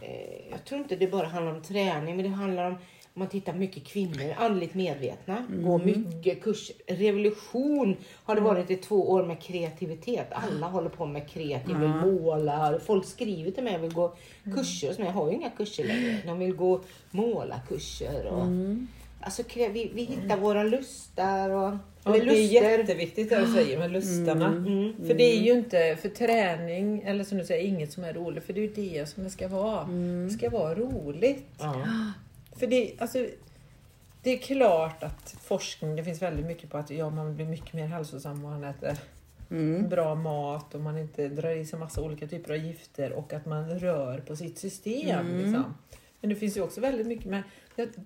Eh, jag tror inte det bara handlar om träning, men det handlar om man tittar mycket kvinnor, andligt medvetna, går mycket kurser. Revolution har det varit i två år med kreativitet. Alla håller på med kreativ, vill måla. Folk skriver till mig, jag vill gå kurser hos mig. Jag har ju inga kurser längre. De vill gå målarkurser. Och, Alltså kre- vi, vi hittar våra lustar och... Eller det är jätteviktigt det du säger med lustarna. För det är ju inte för träning, eller som du säger, inget som är roligt. För det är ju det som det ska vara. Det ska vara roligt. För det, alltså, det är klart att forskning, det finns väldigt mycket på att ja, man blir mycket mer hälsosam om man äter bra mat och man inte drar i sig massa olika typer av gifter och att man rör på sitt system. Liksom. Men det finns ju också väldigt mycket med,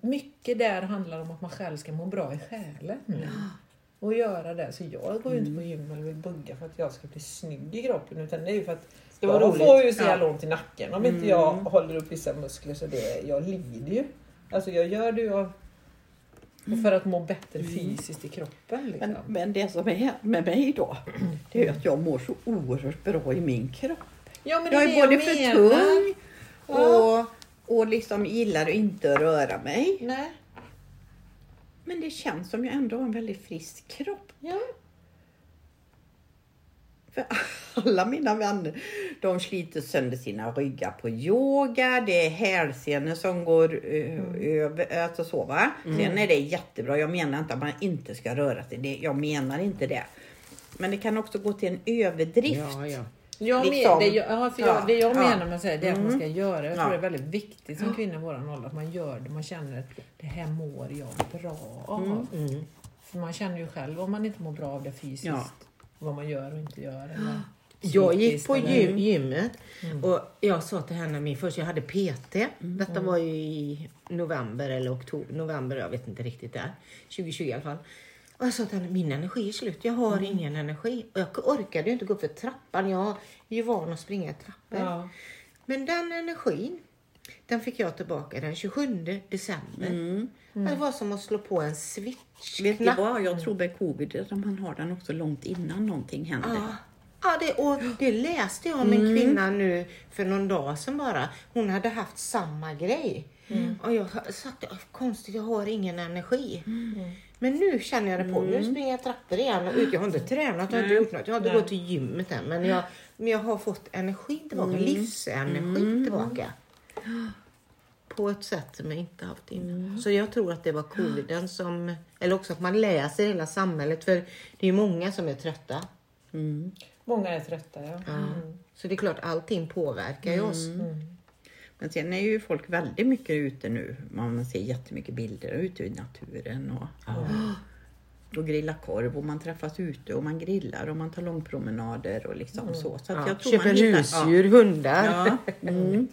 mycket där handlar om att man själv ska må bra i själen. Och göra det. Så jag går ju inte på gym eller vill bugga för att jag ska bli snygg i kroppen utan det är ju för att Ska vara jag roligt. får ju så jävla ont i nacken om inte jag håller upp vissa muskler så det, jag lider ju. Alltså jag gör det ju av för att må bättre fysiskt i kroppen. Liksom. Men, men det som är med mig då, det är att jag mår så oerhört bra i min kropp. ja, Jag är både jag för tung och, och liksom gillar att inte röra mig. Nej. Men det känns som jag ändå har en väldigt frisk kropp. Ja. För alla mina vänner, de sliter sönder sina ryggar på yoga. Det är hälsenor som går ö- över, alltså så va. Sen är det jättebra. Jag menar inte att man inte ska röra sig. Det, jag menar inte det. Men det kan också gå till en överdrift. Ja, ja. Jag Liksom. men, det, jag, ja, för jag, Ja, det jag ja. menar med att säga det är att man ska göra. Jag tror det är väldigt viktigt som kvinna i våran ålder att man gör det. Man känner det här mår jag bra av. Mm. För man känner ju själv om man inte mår bra av det fysiskt. Vad man gör och inte gör. Eller Jag gick på gym, gymmet och jag sa till henne min först, jag hade PT. Detta var ju i november eller oktober, november, jag vet inte riktigt där. 2020 i alla fall. Och jag sa till henne, min energi är slut, jag har ingen energi. Och jag orkade ju inte gå upp för trappan, jag är ju van att springa i trappor. Ja. Men den energin, den fick jag tillbaka den 27 december. Det var som att slå på en switch. Vet du vad? Jag tror med covid att man har den också långt innan någonting händer. Ja, ja det, och det läste jag om en kvinna nu för någon dag sedan bara. Hon hade haft samma grej. Och jag satt konstigt, jag har ingen energi. Men nu känner jag det på. Nu springer jag trappor igen och ut. Jag har inte tränat, jag har inte gjort något. Jag har inte gått till gymmet än. Men jag, men jag har fått energin tillbaka, livsenergi tillbaka. På ett sätt som jag inte haft innan. Så jag tror att det var coviden som, eller också att man läser hela samhället. För det är ju många som är trötta. Mm. Många är trötta ja. Mm. Så det är klart, allting påverkar ju oss. Men sen är ju folk väldigt mycket ute nu. Man ser jättemycket bilder ute i naturen. Och, och grillar korv och man träffas ute och man grillar och man tar långpromenader och liksom så. så att Ja, jag tror köper man hittar- husdjur, hundar. Ja. Ja.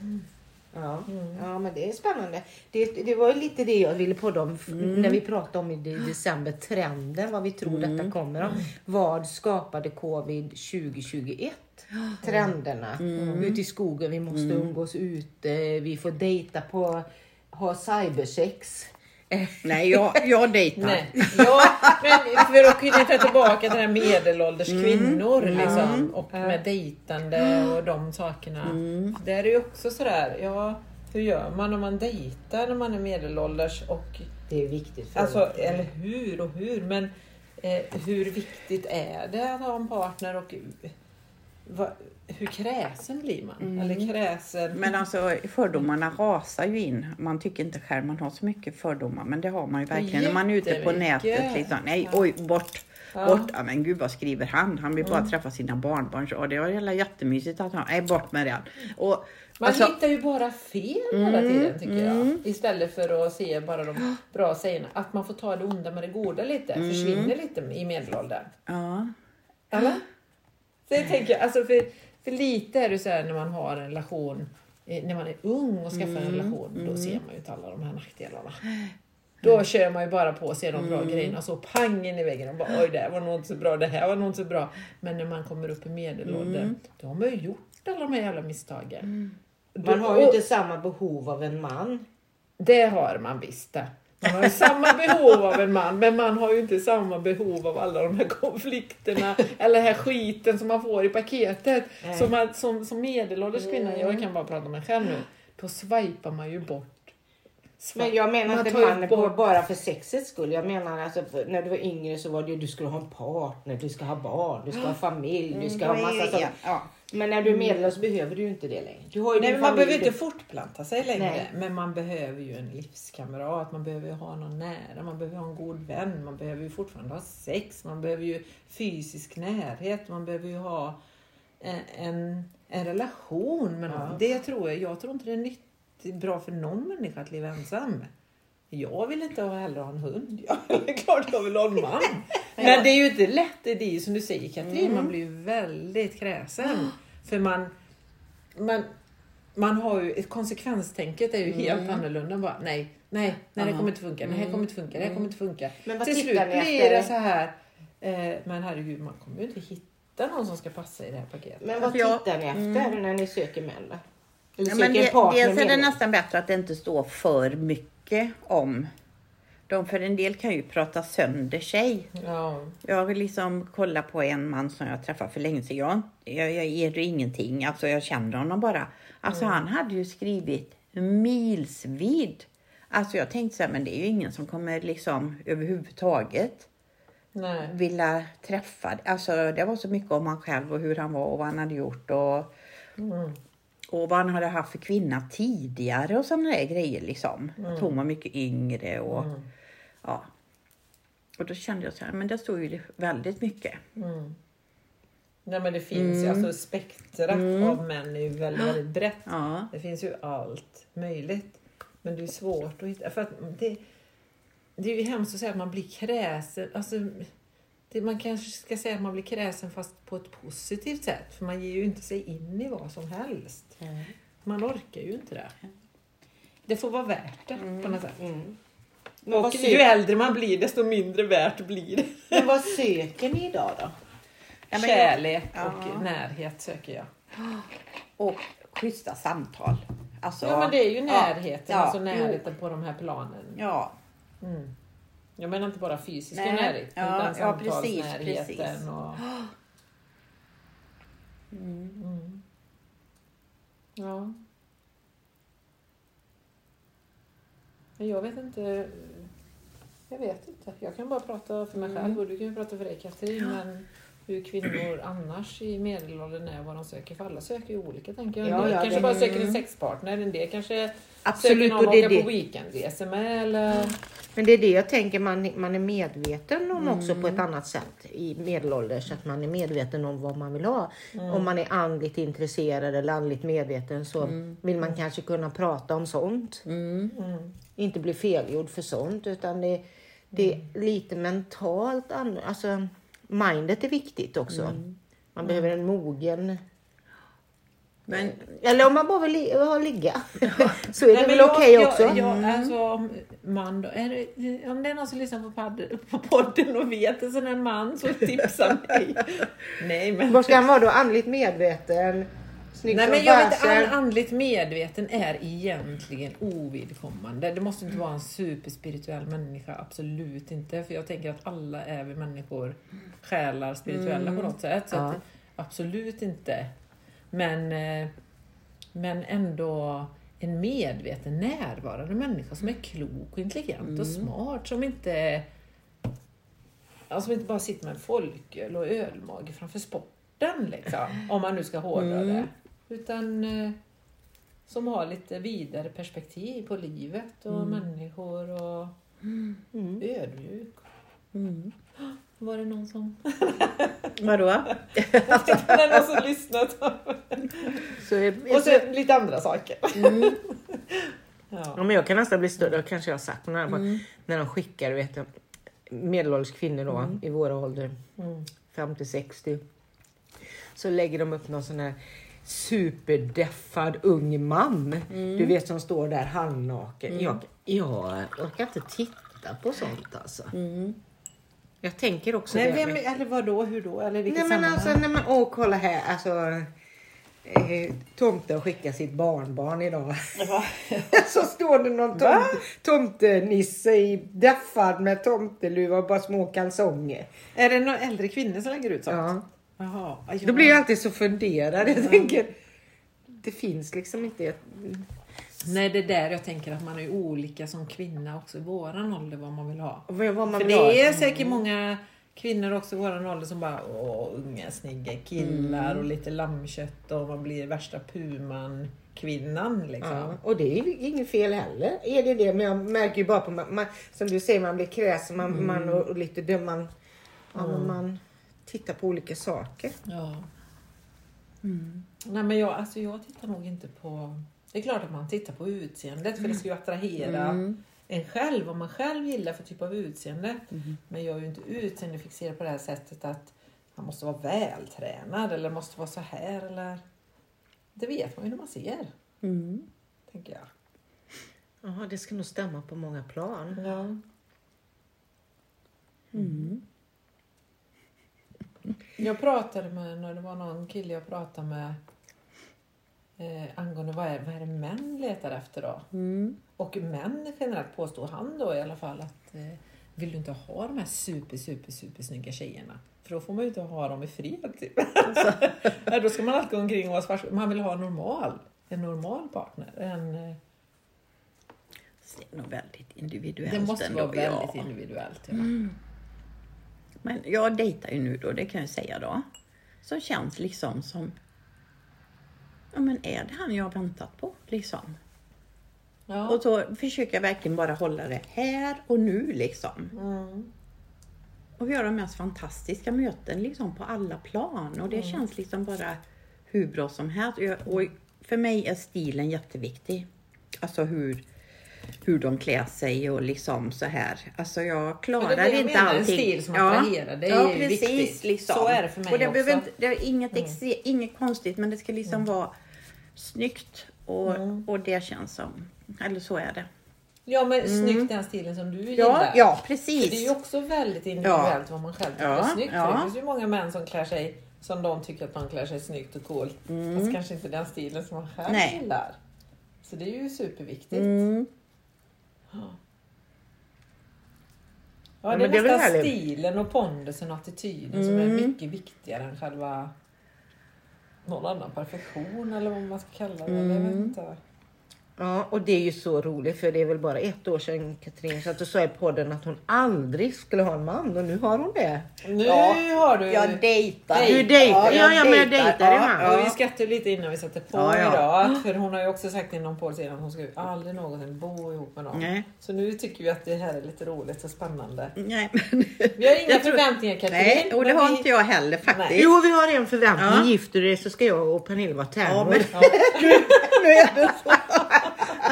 Mm. Ja. ja, men det är spännande. Det, det var lite det jag ville podda om f- när vi pratade om i de- december, trenden, vad vi tror detta kommer om. Vad skapade covid 2021? Trenderna. Ute i skogen, vi måste umgås ute, vi får dejta på, ha cybersex. Nej, jag, jag dejtar. Nej. Ja, men för att knyta tillbaka till det här medelålders kvinnor liksom, och med dejtande och de sakerna. Det är ju också sådär, ja hur gör man om man dejtar när man är medelålders och Det är viktigt för Alltså, eller hur och hur, men eh, hur viktigt är det att ha en partner och va, hur kräsen blir man? Eller kräsen... Men alltså fördomarna rasar ju in. Man tycker inte själv man har så mycket fördomar. Men det har man ju verkligen när man är ute på nätet. Liksom. Nej, Ja. oj, bort. Ja. Bort. Ja, men gud vad skriver han? Han vill bara träffa sina barnbarn. Så, det var jävla jättemysigt att han... Nej, bort med det. Och, Man alltså, hittar ju bara fel hela tiden tycker jag. Istället för att se bara de bra sägerna. Att man får ta det onda med det goda lite. Försvinner lite i medelåldern. ja. Eller? Jag tänker, alltså för, för lite är det så här när man har en relation, eh, när man är ung och skaffar en relation, då ser man ju inte alla de här nackdelarna. Då kör man ju bara på och ser de bra grejerna så pang in i väggen och bara oj det här var nog inte så bra, det här var nog inte så bra. Men när man kommer upp i medelåldern, då har man ju gjort alla de här jävla misstagen. Då- Man har ju och- inte samma behov av en man. det har man visst det. Man har samma behov av en man, men man har ju inte samma behov av alla de här konflikterna eller den här skiten som man får i paketet. Nej. Som, man, som, som medelålders kvinna, jag kan bara prata om mig själv nu, då swipar man ju bort. Men jag menar man inte mannen på, bort- bara för sexets skull. Jag menar alltså när du var yngre så var det ju du skulle ha en partner, du ska ha barn, du ska ha familj, du ska ha Vad är massa saker. Ja. Men när du är medelålders behöver du ju inte det längre. Du har ju Nej, men man behöver inte fortplanta sig längre, Nej. men man behöver ju en livskamrat, man behöver ju ha någon nära, man behöver ha en god vän, man behöver ju fortfarande ha sex, man behöver ju fysisk närhet, man behöver ju ha en, en, en relation med någon. Ja. Det tror jag, jag tror inte det är nyttigt, bra för någon människa att leva ensam. Jag vill inte ha heller ha en hund. Ja, det är klart jag vill ha en man. Men det är ju inte lätt, det är ju som du säger Katrin, man blir ju väldigt kräsen. För man, man, man har ju, konsekvenstänket är ju helt annorlunda. Bara, nej, nej, nej det kommer inte funka, nej det kommer inte funka, det här kommer inte funka. Men vad Till slut blir det så här, eh, men herregud man kommer ju inte hitta någon som ska passa i det här paketet. Men vad tittar ni efter när ni söker män? Eller Ja, söker men en det, partner dels är det nästan bättre att det inte står för mycket om dem. För en del kan ju prata sönder sig. Ja, Jag vill liksom kolla på en man som jag träffade för länge sedan. Jag, jag, jag ger ingenting. Alltså jag känner honom bara. Alltså han hade ju skrivit milsvid. Alltså jag tänkte så här, men det är ju ingen som kommer liksom överhuvudtaget nej. vilja träffa. Alltså det var så mycket om han själv och hur han var och vad han hade gjort och, Mm. Och vad han hade haft för kvinna tidigare och sådana där grejer liksom. Att hon var mycket yngre och Mm. ja. Och då kände jag så här, men det står ju väldigt mycket. Mm. Nej men det finns ju, alltså spektrat av män är ju väldigt, väldigt brett. Ja. Det finns ju allt möjligt. Men det är svårt att hitta. För att det, det är ju hemskt att säga att man blir kräsen. Alltså, man kanske ska säga att man blir kräsen fast på ett positivt sätt. För man ger ju inte sig in i vad som helst. Man orkar ju inte det. Det får vara värt det på något sätt. Men Och ju äldre man blir desto mindre värt blir det. men vad söker ni idag då? Ja, jag- Kärlek Ja. och närhet söker jag. Och schyssta samtal. Alltså, Ja men det är ju ja, närheten, ja, alltså jo. närheten på de här planen. Ja, Mm. Jag menar inte bara fysisk Nej, närhet ja, utan ja, samtalsnärheten precis. och... Mm. Ja. Jag vet inte. Jag vet inte. Jag kan bara prata för mig själv och du kan ju prata för dig Katrin. Men hur kvinnor annars i medelåldern är vad de söker. För alla söker ju olika tänker jag. En Ja, del ja, kanske bara söker en sexpartner. En del kanske Absolut, söker någon åka det. på weekendresor med. Eller... Men det är det jag tänker man, man är medveten om också på ett annat sätt i medelålders. Att man är medveten om vad man vill ha. Om man är andligt intresserad eller andligt medveten så vill man kanske kunna prata om sånt. mm. Inte bli felgjord för sånt utan det, det är lite mentalt. Alltså, mindet är viktigt också. Man behöver en mogen... Men Eller om man bara vill li- ha ligga. så är det Nej, väl jag- okej jag- också. Jag, alltså, om, man då, är det, om det är någon som lyssnar på, padd, på podden och vet en sån här man så tipsa mig. Nej men, Vad ska han vara då? Andligt medveten? Snygg nej, men jag vet all, andligt medveten är egentligen ovidkommande. Det måste inte vara en superspirituell människa, absolut inte. För jag tänker att alla är vi människor, själar, spirituella på något sätt. Så Ja. att, absolut inte. Men, eh, men ändå en medveten, närvarande människa som är klok och intelligent och smart. Som inte, ja, som inte bara sitter med en folköl och ölmage framför sporten. Liksom, om man nu ska hårdra det. Utan eh, som har lite vidare perspektiv på livet och människor och Mm. ödmjuk. Var det någon som, vadå? det någon som lyssnat? Så är, Och så lite andra saker. Ja, Ja. men jag kan nästan bli störd, det kanske jag har sagt, när, de, när de skickar vet jag, medelålders kvinnor då, i våra ålder, Mm. 50-60, så lägger de upp någon sån här superdeffad ung man. Du vet som står där halvnaken. Jag, jag orkar inte titta på sånt alltså. Jag tänker också Nej, det. vem, med- eller vad då, hur då? Eller vilket Nej men sammanhang? alltså, nej, men, åh kolla här. Alltså, eh, tomten skickar sitt barnbarn idag. så står det någon Va? tomt, tomtenisse i deffad med tomteluva och bara små kalsonger. Är det några äldre kvinnor som lägger ut sånt? Ja. Jaha. Ja. Då blir jag alltid så funderad. Jag tänker, det finns liksom inte ett... Nej, det är där jag tänker att man är olika som kvinna också i våran ålder vad man vill ha. Vad vad man För vill ha. det är säkert många kvinnor också i våran ålder som bara åh, unga snygga killar och lite lammkött och man blir värsta puman kvinnan liksom. Ja, och det är ju inget fel heller. Är det det? Men jag märker ju bara på, man, man, som du säger, man blir kräsen man, man, och, och lite dum. Man, ja, men man tittar på olika saker. Ja. Nej men jag, alltså jag tittar nog inte på... Det är klart att man tittar på utseendet för det ska ju attrahera en själv, vad man själv gillar för typ av utseende. Men jag är ju inte utseendefixerad på det här sättet att man måste vara vältränad eller måste vara så här eller... Det vet man ju när man ser, Mm. tänker jag. Jaha, det ska nog stämma på många plan. Ja. Jag pratade med, när det var någon kille jag pratade med eh, angående vad är, vad är det män letar efter då? Mm. Och män generellt påstår han då i alla fall att eh, vill du inte ha de här super, super, super snygga tjejerna? För då får man ju inte ha dem i fred typ. Nej, då ska man alltid gå omkring och vara svart. Man vill ha normal, en normal partner. En, eh, Det är nog väldigt individuellt det måste ändå, vara väldigt ja. individuellt. Ja. Men jag dejtar ju nu då, det kan jag säga då. Som känns liksom som... Ja men är det han jag har väntat på liksom? Ja. Och så försöker jag verkligen bara hålla det här och nu liksom. Mm. och vi har de mest fantastiska möten liksom på alla plan och det känns liksom bara hur bra som helst. Och jag- Och för mig är stilen jätteviktig. Alltså hur, hur de klär sig och liksom så här. Alltså jag klarar det jag inte menar, en allting. stil som attraherar, det är ja, ju precis, viktigt. Liksom. Så är det för mig och det också. Mm. Inte, det är inget, exe, inget konstigt men det ska liksom vara snyggt och, Mm. och det känns som, eller så är det. Ja men snyggt den stilen som du Ja, gillar. ja För precis. det är ju också väldigt individuellt vad man själv tycker Ja, är snyggt. ja. För Det finns ju många män som klär sig som de tycker att man klär sig snyggt och coolt. Fast kanske inte den stilen som man själv Mm. Nej. gillar. Så det är ju superviktigt. Mm. Ja, Ja, det är väl nästan stilen och pondusen och attityden som är Mm. mycket viktigare än själva någon annan perfektion eller vad man ska kalla det. Mm. Jag vet inte. Ja, och det är ju så roligt för det är väl bara ett år sedan Katrin satt och sa i podden att hon aldrig skulle ha en man och nu har hon det. Nu Ja, har du... Jag dejtar. Du dejtar, ja, ja, men jag dejtar en man. Och vi skrattade lite innan vi satte på Ja, ja. idag. För hon har ju också sagt inom podd sedan att hon ska ju aldrig någonsin bo ihop med någon. Nej. Så nu tycker vi att det här är lite roligt och spännande. Nej, men, Vi har inga tror- förväntningar Katrin. nej, och det men har vi- inte jag heller faktiskt. Nej. Jo, vi har en förväntning. Ja. Gifter du dig så ska jag och Pernilla vara Ja, tärnor. men Ja. nu är det så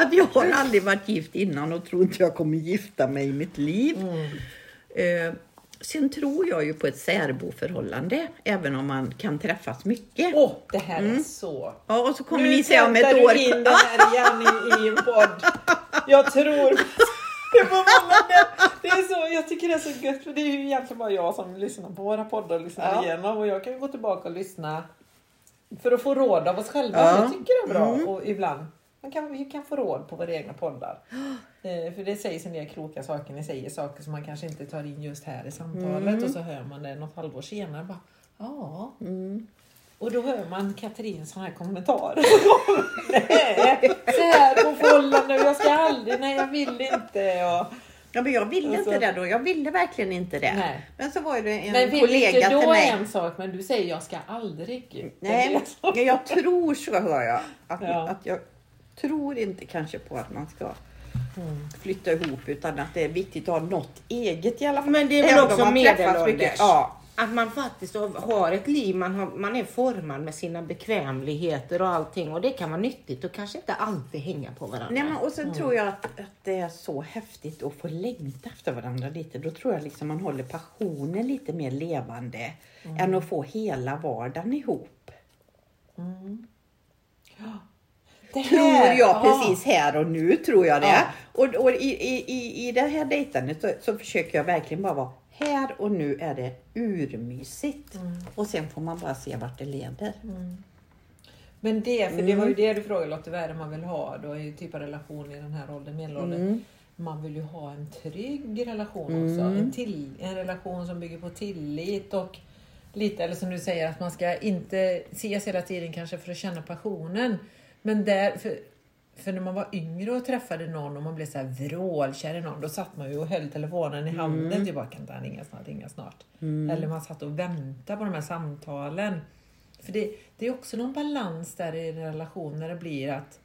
att jag har aldrig varit gift innan och tror inte jag kommer gifta mig i mitt liv. Eh, sen tror jag ju på ett särboförhållande, även om man kan träffas mycket. Åh, det här är så... Ja, och så kommer nu ni se om ett år. du in det här igen i, i en podd. Jag tror... Det, är så, jag tycker det är så gött för det är ju egentligen bara jag som lyssnar på våra poddar och lyssnar Ja. igenom och jag kan ju gå tillbaka och lyssna för att få råd av oss själva. Ja. Jag tycker det är bra och ibland man kan, vi kan få råd på våra egna poddar. Eh, för det sägs en del kloka saker, ni säger saker som man kanske inte tar in just här i samtalet och så hör man det något halvår senare. Bara, ja. Och då hör man Katrins sån här kommentar. nej, så här på och jag ska aldrig, nej jag vill inte. Och, Ja, men jag ville Och så- inte det då. Jag ville verkligen inte det. Nej. Men så var det en men vill kollega inte då till mig. en sak, men du säger jag ska aldrig. Nej, men jag tror så hör jag. Att, Ja. att jag tror inte kanske på att man ska Mm. flytta ihop utan att det är viktigt att ha något eget i alla fall. Men det är väl Även också medelålders. Ja. Att man faktiskt har ett liv, man, har, man är formad med sina bekvämligheter och allting och det kan vara nyttigt och kanske inte alltid hänga på varandra. Nej, men, och sen Mm. tror jag att, att det är så häftigt att få längta efter varandra lite. Då tror jag liksom man håller passionen lite mer levande Mm. än att få hela vardagen ihop. Det Tror här- jag ja. precis här och nu tror jag det. Ja. Och, och i, i, i, i det här dejtandet så, så försöker jag verkligen bara vara här och nu är det urmysigt. Mm. Och sen får man bara se vart det leder. Men det, för det Mm. var ju det du frågade Lotte, vad är det man vill ha då i typ av relation i den här åldern, medelåldern? Mm. Man vill ju ha en trygg relation också. En, till, en relation som bygger på tillit och lite, eller som du säger, att man ska inte ses hela tiden kanske för att känna passionen. Men där, för, för när man var yngre och träffade någon och man blev så här vrålkär i någon, då satt man ju och höll telefonen i handen. Mm. bara, kan inte han ringa snart, ringa snart. Eller man satt och väntade på de här samtalen. För det, det är också någon balans där i en relation när det blir att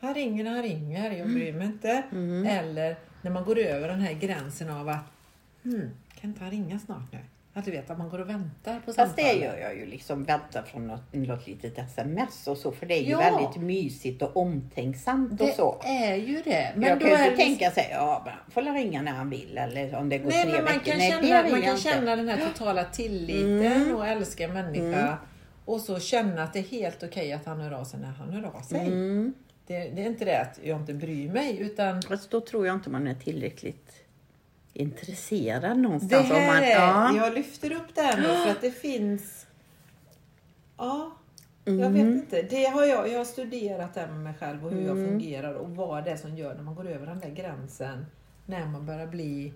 han ringer när han ringer, jag bryr mig inte. Eller när man går över den här gränsen av att hmm, kan inte han ringa snart nu? Att du vet att man går och väntar på Fast det samtalet. gör jag ju liksom, vänta från något, något litet sms och så. För det är ju Ja. väldigt mysigt och omtänksamt och Det så. är ju det. Men jag då kan ju inte det tänka sig, ja men han får väl ringa när han vill eller om det går Nej, tre men man veckor. kan, Nej, det känna, man kan inte. känna den här totala tilliten och älska en människa. Och så känna att det är helt okej att han hör av sig när han hör av sig. Mm. Det, det är inte det att jag inte bryr mig utan Fast då tror jag inte man är tillräckligt intresserad det någonstans. om här man, ja. jag lyfter upp det här nu för att det finns Ja, jag Mm. vet inte. Det har jag, jag har studerat det med mig själv och hur jag Mm. fungerar och vad det är som gör när man går över den där gränsen. När man börjar bli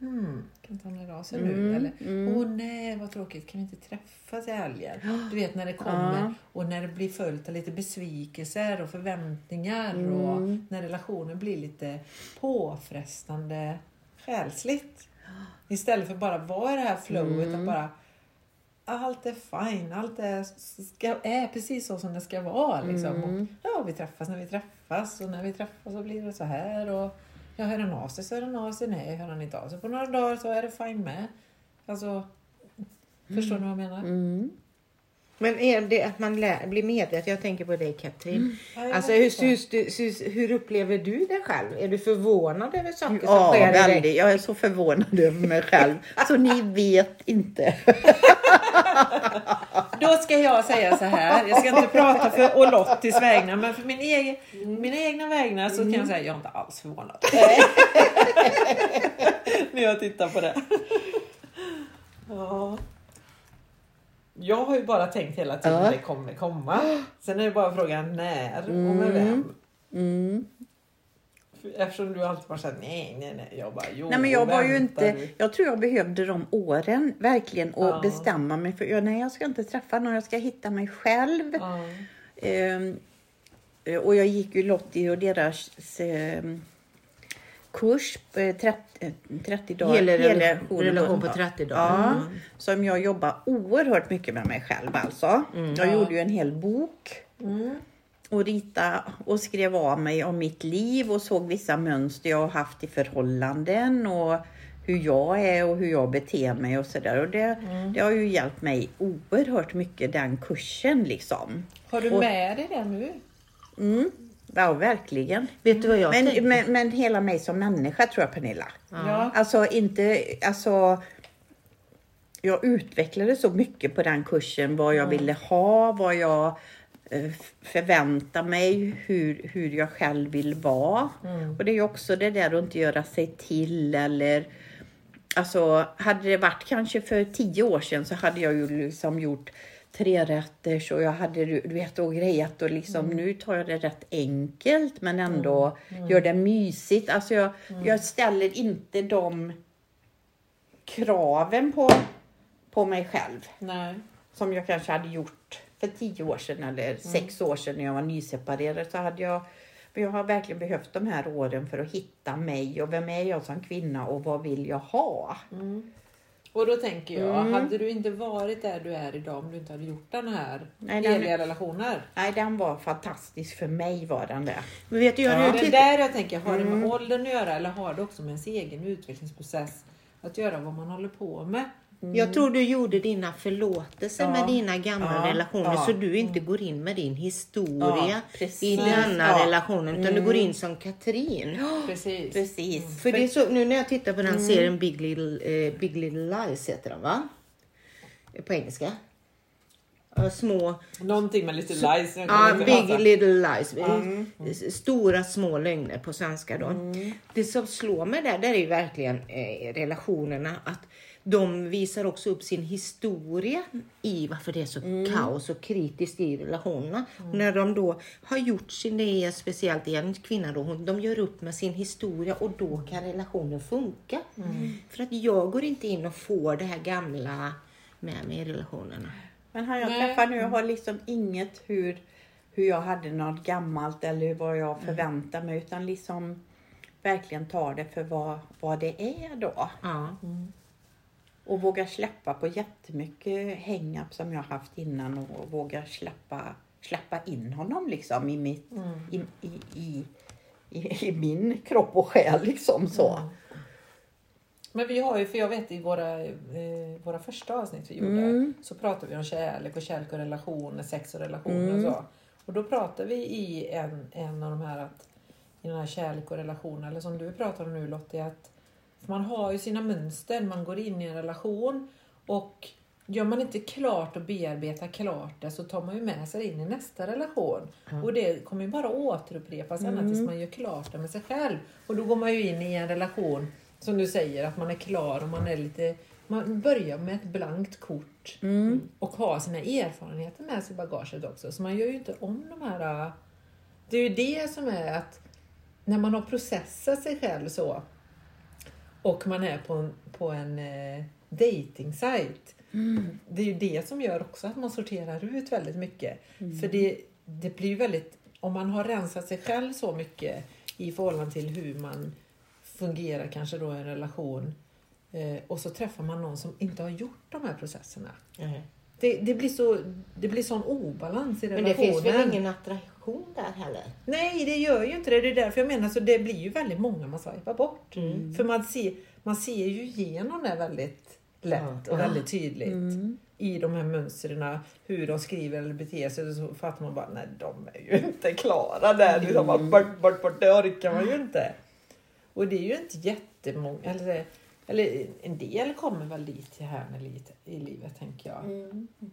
Hmm, kan inte han höra av sig nu? Mm, Eller, mm. åh nej vad tråkigt, kan vi inte träffas i helgen? Du vet när det kommer Ja. och när det blir följt av lite besvikelser och förväntningar Mm. och när relationen blir lite påfrestande själsligt. Istället för bara vara i det här flowet Mm. och bara allt är fine, allt är, ska, är precis så som det ska vara. Liksom. Mm. Och, ja, vi träffas när vi träffas och när vi träffas så blir det så här. Och, ja, hör han av sig så hör han av sig. Nej, hör han inte av sig på några dagar så är det fine med. Alltså, förstår ni vad jag menar? Mm. Men är det att man lär, blir medveten? Jag tänker på dig Katrin. Ja, jag Alltså, hur, hur, hur, hur upplever du det själv? Är du förvånad över saker som Ja, sker i dig? väldigt. Jag är så förvånad över mig själv. Så ni vet inte. Då ska jag säga så här. Jag ska inte prata för Olottis vägnar, men för min egen, mina egna vägnar så kan jag säga att jag är inte alls förvånad. När jag tittar på det. Ja. Jag har ju bara tänkt hela tiden Ja. det kommer komma. Sen är det bara frågan när och med vem. Mm. Eftersom du alltid bara säger nej, nej, nej. Jag bara jo, Nej, men jag var ju inte... du. Jag tror jag behövde de åren verkligen och Ja. bestämma mig för ja, nej, jag ska inte träffa någon. Jag ska hitta mig själv. Ja. Ehm, och jag gick ju Lottie och deras ehm, kurs på eh, 30, eh, 30 dagar. Hela Helrelation. relation på 30 dagar. Ja, Mm. som jag jobbar oerhört mycket med mig själv alltså. Jag Ja. gjorde ju en hel bok Mm. och rita och skrev av mig om mitt liv och såg vissa mönster jag har haft i förhållanden och hur jag är och hur jag beter mig och sådär. Och det, det har ju hjälpt mig oerhört mycket den kursen liksom. Har du Och- med dig det nu? Mm. Ja, verkligen. Vet du vad jag? Men, men, men hela mig som människa tror jag Pernilla. Ja. Alltså inte, alltså. Jag utvecklade så mycket på den kursen vad jag ville ha, vad jag eh, förväntar mig, hur, hur jag själv vill vara. Och det är ju också det där att inte göra sig till eller Alltså hade det varit kanske för tio år sedan så hade jag ju liksom gjort tre rätters och jag hade du vet och grejat och liksom nu tar jag det rätt enkelt men ändå gör det mysigt. Alltså jag, jag ställer inte de kraven på, på mig själv. Nej. som jag kanske hade gjort för tio år sedan eller sex år sedan när jag var nyseparerad så hade jag men jag har verkligen behövt de här åren för att hitta mig och vem är jag som kvinna och vad vill jag ha? Och då tänker jag, Mm. hade du inte varit där du är idag om du inte hade gjort den här Nej, den- eviga relationer? Nej, den var fantastisk för mig var den det. Men vet du, jag, Ja. Det är där jag tänker, har det Mm. med åldern att göra eller har det också med ens egen utvecklingsprocess att göra vad man håller på med? Jag tror du gjorde dina förlåtelser Ja. med dina gamla Ja, relationer ja. så du inte går in med din historia i denna relationen utan du går in som Katrin. Precis. Precis. För det är så, nu när jag tittar på den serien Big Little, eh, Big Little Lies heter den va? På engelska. Små, Någonting med lite lies. ja, inte Big ihåg. Little Lies. S- Stora små lögner på svenska då. Det som slår mig där, där är ju verkligen eh, relationerna. Att de visar också upp sin historia i varför det är så kaos och kritiskt i relationerna. När de då har gjort sin, det är speciellt en kvinna då, hon, de gör upp med sin historia och då kan relationen funka. För att jag går inte in och får det här gamla med mig i relationerna. Men har jag träffat nu, jag har liksom inget hur, hur jag hade något gammalt eller vad jag förväntar mig utan liksom verkligen tar det för vad, vad det är då. Ja. Och vågar släppa på jättemycket hang-up som jag haft innan och vågar släppa, släppa in honom liksom i, mitt, i, i, i, i, i min kropp och själ liksom så. Men vi har ju, för jag vet i våra, eh, våra första avsnitt vi gjorde så pratade vi om kärlek och kärlek och relationer, sex och relationer och så. Och då pratar vi i en, en av de här att i den här kärlek och relationer, eller som du pratar om nu Lottie, att man har ju sina mönster, man går in i en relation och gör man inte klart och bearbetar klart det så tar man ju med sig in i nästa relation. Och det kommer ju bara återupprepas ända tills man gör klart det med sig själv. Och då går man ju in i en relation som du säger, att man är klar och man är lite man börjar med ett blankt kort och har sina erfarenheter med sig i bagaget också. Så man gör ju inte om de här... Det är ju det som är att när man har processat sig själv så och man är på en, på en eh, dating site. Det är ju det som gör också att man sorterar ut väldigt mycket. För det, det blir väldigt, om man har rensat sig själv så mycket i förhållande till hur man fungerar kanske då i en relation eh, och så träffar man någon som inte har gjort de här processerna. Det, det, blir så, det blir sån obalans i Men relationen. det finns väl ingen attraktion där heller? Nej, det gör ju inte det. Det är därför jag menar så det blir ju väldigt många man swipar bort. För man ser, man ser ju igenom det väldigt lätt och väldigt tydligt. I de här mönstren, hur de skriver eller beter sig. Så fattar man bara, nej de är ju inte klara där. Liksom, bara, bort, bort, bort, det orkar man ju inte. Och det är ju inte jättemånga, eller, eller en del kommer väl dit här med lite i livet tänker jag.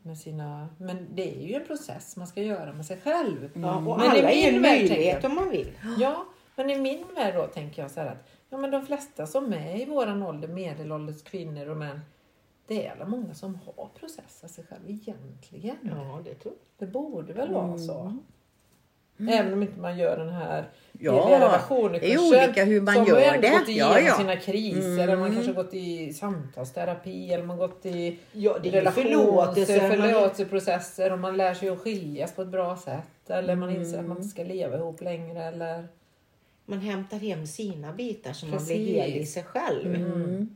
Med sina, men det är ju en process man ska göra med sig själv. Ja, och Men alla är en möjlighet om man vill. Ja, men i min värld då tänker jag så här att ja, men de flesta som är i våran ålder, medelålders kvinnor och män, det är alla många som har processat sig själv egentligen. Ja, det tror Det borde väl vara så. Även om inte man gör den här Ja, relationen det är olika hur man har gör ändå det. gått igenom Ja, ja. sina kriser, eller man kanske har gått i samtalsterapi eller man har gått i Ja, förlåtelse, man- förlåtelseprocesser och man lär sig att skiljas på ett bra sätt. Eller man inser Mm. att man inte ska leva ihop längre. Eller... Man hämtar hem sina bitar så man Precis. blir hel i sig själv. Mm.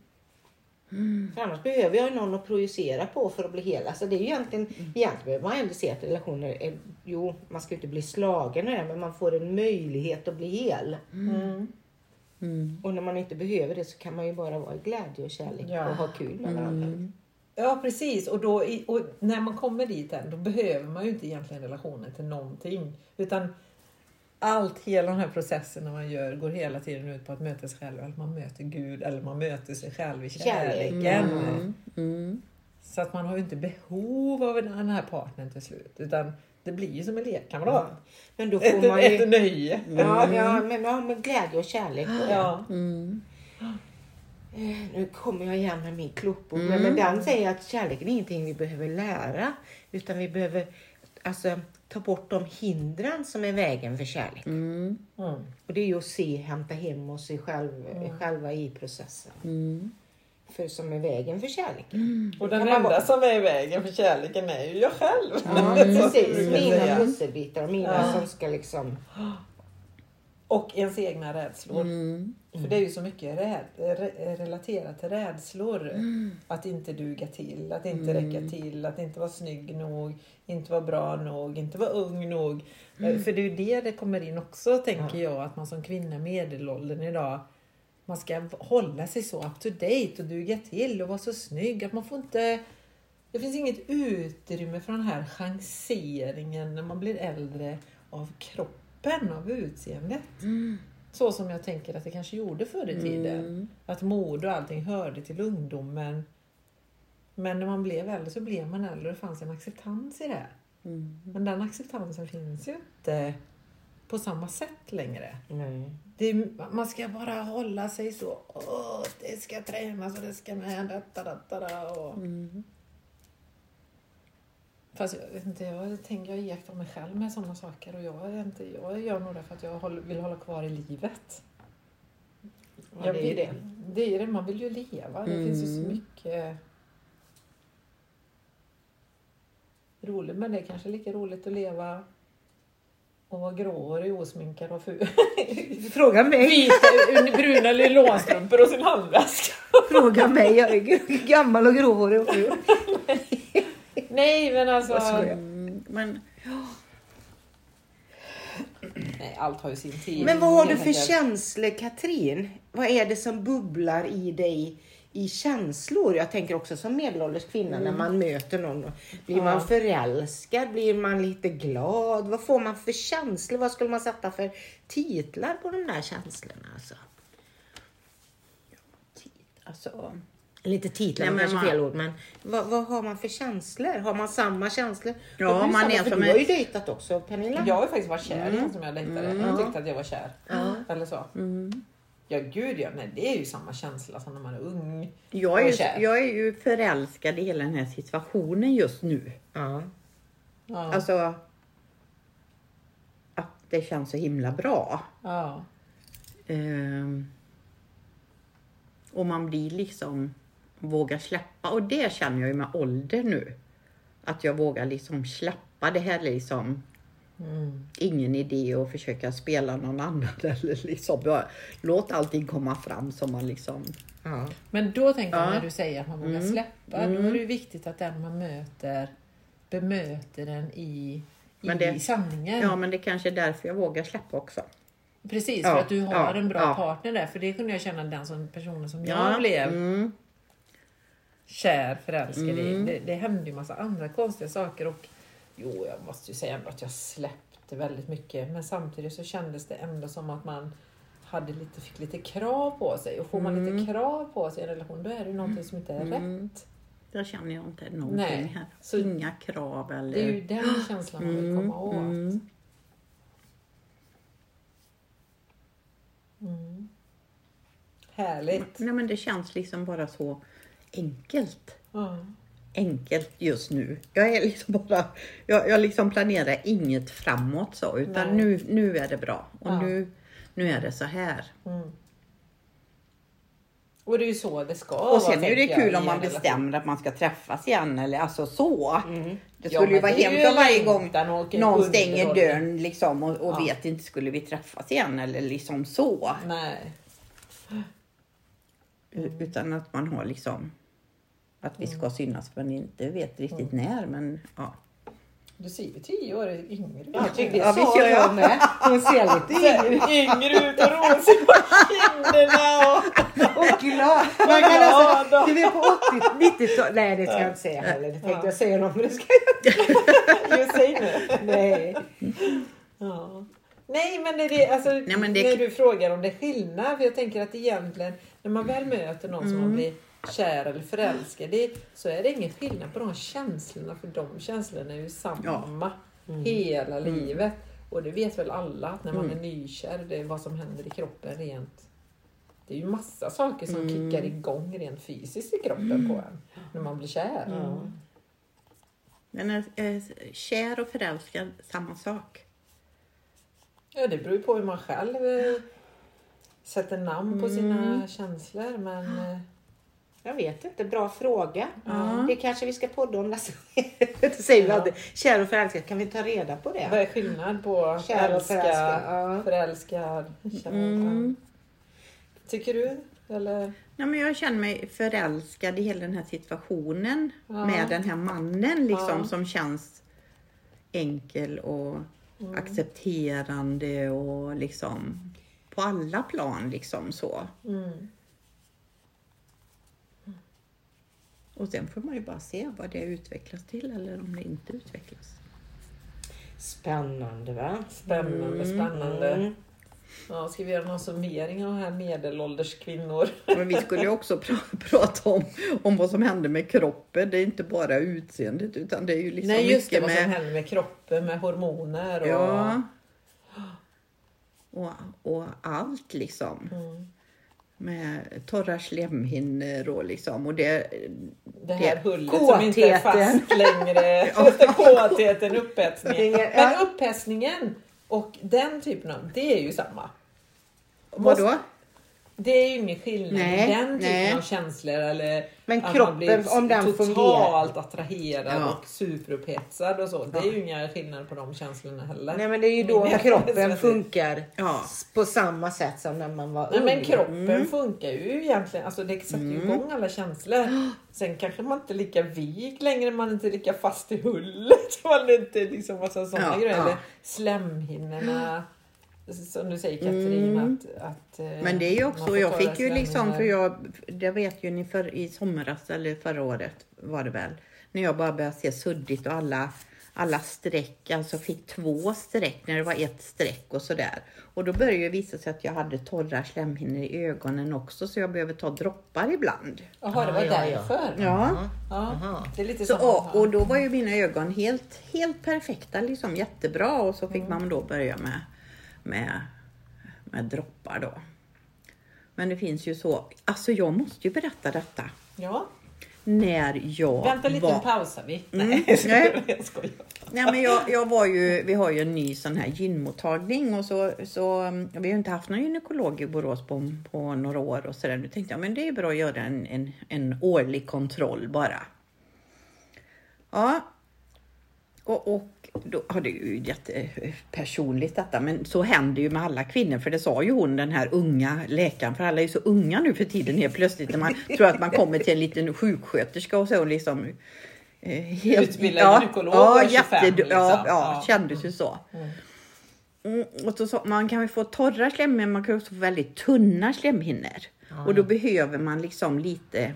För annars behöver jag någon att projicera på för att bli hel. Alltså det är ju egentligen, Mm. egentligen behöver man ändå se att relationer är, jo man ska ju inte bli slagen i det men man får en möjlighet att bli hel. Mm. Mm. Och när man inte behöver det så kan man ju bara vara i glädje och kärlek Ja. och ha kul med varandra. Mm. Ja precis och, då, och när man kommer dit än, då behöver man ju inte egentligen relationen till någonting. Utan allt, hela den här processen när man gör går hela tiden ut på att möta sig själv. Eller man möter Gud eller man möter sig själv i Kärlek. kärleken. Mm. Mm. Så att man har ju inte behov av den här partnern till slut. Utan det blir ju som en lekkamrat. Men då Ett, får man ett ju... nöje. Ja, ja, men, ja, med glädje och kärlek. Ja. Mm. Eh, Nu kommer jag igen med min klubbord. Men, men den säger att kärleken är ingenting vi behöver lära. Utan vi behöver alltså, ta bort de hindren som är vägen för kärlek. Mm. Mm. Och det är ju att se, hämta hem oss själv, själva i processen. Mm. För som är vägen för kärleken. Och den enda vara- som är i vägen för kärleken är ju jag själv. Ja, precis. Mina pusselbitar, mina Ja. som ska liksom... Och ens egna rädslor. Mm. För det är ju så mycket räd, re, relaterat till rädslor. Att inte duga till, att inte räcka till, att inte vara snygg nog, inte vara bra nog, inte vara ung nog. Eh, För det är ju det det kommer in också, tänker jag, att man som kvinna i medelåldern idag man ska hålla sig så up to date och duga till och vara så snygg att man får inte det finns inget utrymme för den här chanseringen när man blir äldre av kroppen, av utseendet. Så som jag tänker att det kanske gjorde förr i tiden. Mm. Att mode och allting hörde till ungdomen. Men när man blev äldre så blev man äldre och det fanns en acceptans i det. Mm. Men den acceptansen finns ju inte på samma sätt längre. Nej. Det man ska bara hålla sig så. Åh, det ska tränas och det ska med. Da, da, och. Mm. Fast jag vet inte, jag tänker jag iakttar mig själv med sådana saker och jag, är inte, jag gör nog det för att jag vill hålla kvar i livet. Ja, jag det är vill, det. det är det, man vill ju leva. Det finns ju så Mm. mycket roligt men det är kanske lika roligt att leva och vara gråhårig, osminkad och ful. Fråga mig. Vita, bruna nylonstrumpor och sin handväska. Fråga mig. Jag är gammal och gråhårig och ful. Nej men alltså. Jag skojar. Mm. Men Nej, allt har ju sin tid. Men vad har du för känslor Katrin? Vad är det som bubblar i dig i känslor? Jag tänker också som medelålders kvinna när man möter någon. Blir Ja. man förälskad? Blir man lite glad? Vad får man för känslor? Vad skulle man sätta för titlar på de där känslorna? Alltså? alltså, Eller inte titlar, Nej, men kanske man- fel ord, men vad, vad har man för känslor? Har man samma känslor? Ja, man samma, är för som Du har ju dejtat också, Pernilla. Jag har ju faktiskt varit kär i Mm. som jag dejtade. Jag tyckte att jag var kär. Ja. Eller så. mm. Ja gud ja, nej, det är ju samma känsla som när man är ung. jag, Och är kär. ju, jag är ju förälskad i hela den här situationen just nu. Ja. Ja. Alltså att det känns så himla bra. ja. Ehm, och man blir liksom, vågar släppa. Och det känner jag ju med ålder nu. Att jag vågar liksom släppa det här liksom. Mm. Ingen idé att försöka spela någon annan eller liksom låt allting komma fram som man liksom. Ja. Men då tänker jag Ja. när du säger att man vågar Mm. släppa, då Mm. är det ju viktigt att den man möter bemöter den i, i det- sanningen. Ja, men det kanske är därför jag vågar släppa också. Precis, Ja, för att du har ja, en bra ja. partner där. För det kunde jag känna den som personen som jag Ja, blev. Mm, kär, förälskad. Mm. Det, det hände ju massa andra konstiga saker och jo, jag måste ju säga att jag släppte väldigt mycket. Men samtidigt så kändes det ändå som att man hade lite, fick lite krav på sig. Och får man Mm. lite krav på sig i en relation då är det ju någonting som inte är Mm. rätt. Där känner jag inte någonting Nej, här. så- Inga krav eller... Det är ju den känslan man vill komma åt. mm. Mm. Härligt. Nej men det känns liksom bara så enkelt. Ja. Enkelt just nu. Jag är liksom bara, jag, jag liksom planerar inget framåt så utan Nej. nu, nu är det bra och Ja. nu, nu är det så här. Mm. Och det är ju så det ska Och sen är det kul om man bestämmer att man ska träffas igen eller alltså så. Det Ja, skulle ju men vara det hemskt ju om varje gång någon stänger dörren liksom och, och Ja. vet inte skulle vi träffas igen eller liksom så. Nej. U- Utan att man har liksom att vi Mm. ska synas men inte vet riktigt när men ja. Du ser ju tio år yngre ut. Jag tyckte Ja, ja, sa jag. jag med. Hon ser lite yngre yngre ut och rosig på kinderna och... och glad. Man kan alltså, du vet på 80 90-talet. Nej det ska jag inte säga heller. Det tänkte jag säga något men det ska jag Just säg nu. inte. Nej. Ja. Nej men, det är det, alltså, Nej, men det- när du frågar om det är skillnad. För jag tänker att egentligen när man väl möter någon Mm. som man blir kär eller förälskad i så är det ingen skillnad på de känslorna. För de känslorna är ju samma hela livet. Och det vet väl alla att när man Mm. är nykär, det är vad som händer i kroppen rent. Det är ju massa saker som Mm. kickar igång rent fysiskt i kroppen på en när man blir kär. Men är, är kär och förälskad samma sak? Ja, det beror ju på hur man själv eh, sätter namn på sina Mm. känslor. Men eh, Jag vet inte, bra fråga. Ja. Det kanske vi ska podda om nästa. Det säger vi Ja. alltid. Kär och förälskad, kan vi ta reda på vad det? är skillnad på Kär och älska, förälskad. Ja. förälskad, kär? Mm. Tycker du? Eller? Ja, men jag känner mig förälskad i hela den här situationen Ja. med den här mannen liksom Ja. som känns enkel och Mm. accepterande och liksom på alla plan liksom så. Mm. Och sen får man ju bara se vad det utvecklas till eller om det inte utvecklas. Spännande va? Spännande, spännande. Mm. Ja, ska vi göra någon summering av här medelålders kvinnor? Men vi skulle ju också pr- prata om, om vad som händer med kroppen. Det är inte bara utseendet utan det är ju liksom Nej, just det, mycket vad som med... händer med kroppen, med hormoner och... Ja. Och, och allt liksom. Mm. Med torra slemhinnor och liksom. Och det, Det här Det- hullet som inte är fast längre. Kåtheten, upphetsningen. Det Men upphetsningen och den typen av, det är ju samma. vadå? Det är ju ingen skillnad Nej, i den typen nej. av känslor. Eller Men att kroppen, man blir om den totalt attraherad Ja. och superupphetsad och så. Det är ju inga skillnad på de känslorna heller. Nej men det är ju då Min kroppen funkar Ja. på samma sätt som när man var Nej ung. men kroppen Mm. funkar ju egentligen, alltså det sätter ju igång alla känslor. Sen kanske man inte är lika vig längre, man är inte lika fast i hullet. Man är inte liksom massa sådana Ja, grejer. ja. Slemhinnorna. Som du säger Katrin, Mm. att, att... eh, Men det är ju också, jag fick ju liksom, för jag, det vet ju ni för, i somras eller förra året var det väl, när jag bara började se suddigt och alla, alla streck, alltså fick två streck när det var ett streck och sådär. Och då började det visa sig att jag hade torra slemhinnor i ögonen också så jag behöver ta droppar ibland. Jaha, det var Ja, ja, ja. därför. Ja. Ja, Aha. det är lite Så, och, och då var ju mina ögon helt, helt perfekta, liksom jättebra och så fick Mm. man då börja med, med, med droppar då. Men det finns ju så, alltså jag måste ju berätta detta. Ja, När jag vänta lite, var... nu pausar vi. Mm, Nej, skojar, nej. jag skojar. Nej, men jag, jag var ju, vi har ju en ny sån här gynmottagning och så, så um, vi har ju inte haft någon gynekolog i Borås på, på några år och sådär. Nu tänkte jag men det är bra att göra en, en, en årlig kontroll bara. Ja. Och, och då har det ju jättepersonligt detta, men så händer ju med alla kvinnor, för det sa ju hon den här unga läkaren, för alla är ju så unga nu för tiden helt plötsligt när man tror att man kommer till en liten sjuksköterska och så är hon liksom eh, helt, Utbildad gynekolog och ja, 25 jätte, liksom. ja, ja, Ja. kändes ju så. Mm, och så, sa- man kan ju få torra slemhinnor, man kan också få väldigt tunna slemhinnor. Och då behöver man liksom lite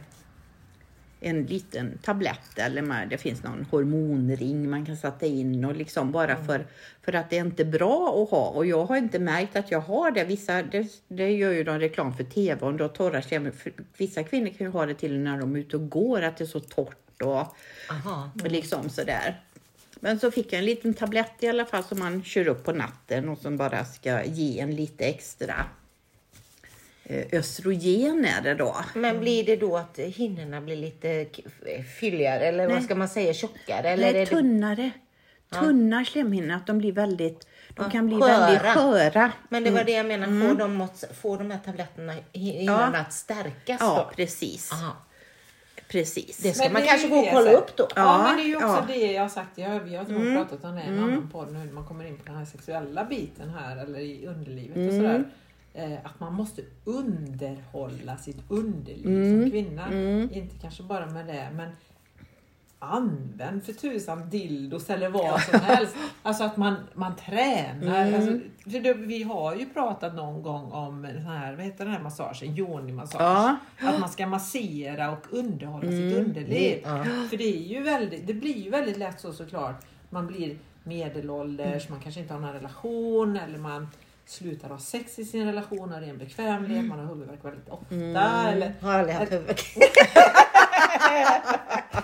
en liten tablett eller man, det finns någon hormonring man kan sätta in och liksom bara för, för att det är inte bra att ha. Och jag har inte märkt att jag har det. Vissa, det, det gör ju de reklam för TV om du har torra. För Vissa kvinnor kan ju ha det till när de är ute och går, att det är så torrt och, Aha. och liksom sådär. Men så fick jag en liten tablett i alla fall som man kör upp på natten och som bara ska ge en lite extra eh, östrogen är det då. Men blir det då att hinnorna blir lite fylligare eller vad Nej. ska man säga, tjockare? Eller Nej, är det... tunnare. Tunna slemhinnor, att de blir väldigt, de Ja, kan bli sköra. väldigt sköra. Men det var det jag menar, får, de, att- får de här tabletterna hinnorna att stärkas Ja, då? precis. Aha. precis. Det ska Men man det kanske gå och kolla upp då. Ja, Ja, men det är ju också ja. det jag har sagt. Jag, har mm. pratat om det i en annan podd nu när man kommer in på den här sexuella biten här eller i underlivet och sådär. Eh, att man måste underhålla sitt underliv som kvinna. Inte kanske bara med det men använd för tusan dildos eller vad som helst. Alltså att man, man tränar. Alltså, för det, vi har ju pratat någon gång om den här, vad heter den här massagen? Yoni-massage. Ja. Att man ska massera och underhålla sitt underliv. Ja. För det, är ju väldigt, det blir ju väldigt lätt så såklart. Man blir medelålders, man kanske inte har någon relation eller man slutar ha sex i sin relation av ren bekvämlighet, man har huvudvärk väldigt ofta. Eller, Har aldrig haft huvudvärk.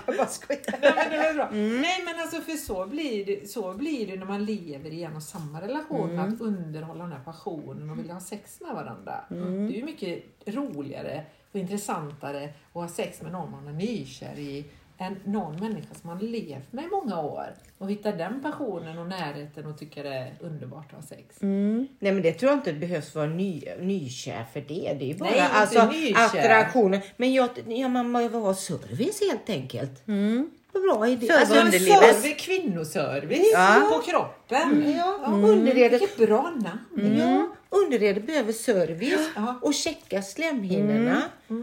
Jag bara skojar. Nej men det var bra. Nej men alltså för så blir, det, så blir det när man lever i en och samma relation. med Att underhålla den här passionen och vilja ha sex med varandra. Det är ju mycket roligare och intressantare att ha sex med någon man är nykär i än någon människa som man levt med i många år. Och hitta den passionen och närheten och tycka det är underbart att ha sex. Nej men det tror jag inte det behövs vara ny, nykär för det. Det är bara Nej, alltså, attraktionen. Men jag, ja, man behöver ha service helt enkelt. Vad Bra idé. Service Alltså, underlivet. Service, kvinnoservice Ja. på kroppen. ja, underredet, Vilket bra namn! ja, underredet behöver service Ja. och checka slemhinnorna. Och